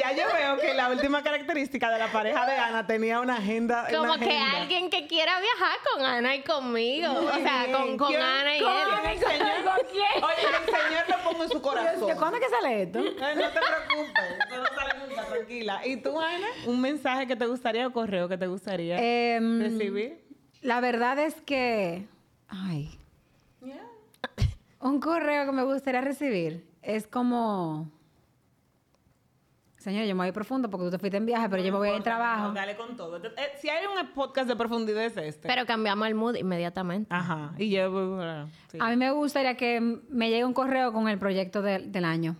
Ya yo veo que la última característica de la pareja de Ana tenía una agenda. una Como que agenda. alguien que quiera viajar con Ana y conmigo. Muy o sea, bien. con, con ¿Quién- Ana y ¿Quién él. el Señor? ¿Con quién? Oye, el Señor lo pongo en su corazón. ¿De cuándo es que sale esto? Ay, no te preocupes, eso no sale nunca, tranquila. ¿Y tú, Ana? ¿Un mensaje que te gustaría o correo que te gustaría Em, recibir? La verdad es que. Ay. Yeah. Un correo que me gustaría recibir es como. Señor, yo me voy profundo porque tú te fuiste en viaje, pero yo me voy en trabajo. No, dale con todo. Eh, si hay un podcast de profundidad es este. Pero cambiamos el mood inmediatamente. Ajá. Y yo... uh, sí. A mí me gustaría que me llegue un correo con el proyecto del- del año.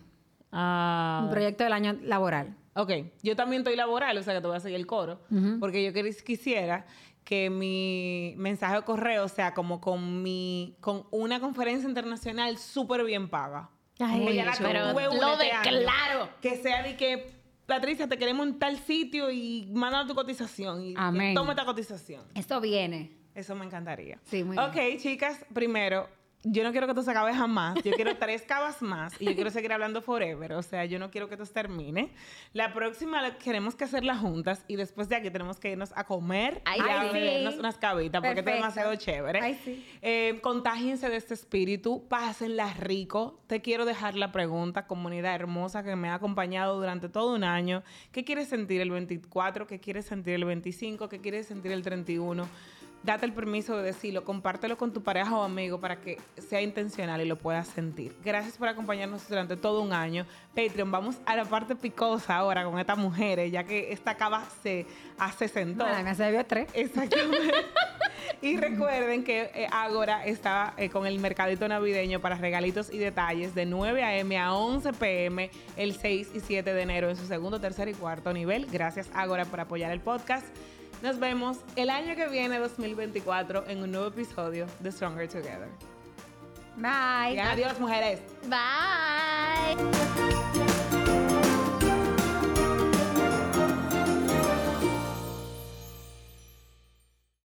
Ah, Un proyecto del año laboral. Ok, yo también estoy laboral, o sea que te voy a seguir el coro, porque yo quisiera que mi mensaje de correo sea como con mi con una conferencia internacional súper bien paga. Ay, Que ya la pero tuve una lo este. Que sea de que, Patricia, te queremos en tal sitio y manda tu cotización. Y, Amén. toma esta cotización. Esto viene. Eso me encantaría. Sí, muy Ok, chicas, primero, yo no quiero que esto se acabe jamás. Yo quiero tres cavas más y yo quiero seguir hablando forever. O sea, yo no quiero que esto termine. La próxima la- queremos que hacerla juntas y después de aquí tenemos que irnos a comer Ay, y a sí. bebernos unas cabitas porque esto es demasiado chévere. Ay, sí. Eh, contágiense de este espíritu, pásenla rico. Te quiero dejar la pregunta, comunidad hermosa que me ha acompañado durante todo un año. ¿Qué quieres sentir el 24? ¿Qué quieres sentir el 25? ¿Qué quieres sentir el 31? Date el permiso de decirlo, compártelo con tu pareja o amigo para que sea intencional y lo puedas sentir. Gracias por acompañarnos durante todo un año. Patreon, vamos a la parte picosa ahora con estas mujeres, ya que esta cava se asesentó. Bueno, me se tres. Exactamente. y recuerden que eh, Agora está eh, con el mercadito navideño para regalitos y detalles de 9 a.m. a 11 p.m. el 6 y 7 de enero en su segundo, tercer y cuarto nivel. Gracias Agora por apoyar el podcast. Nos vemos el año que viene, 2024, en un nuevo episodio de Stronger Together. Bye. Y adiós, mujeres. Bye.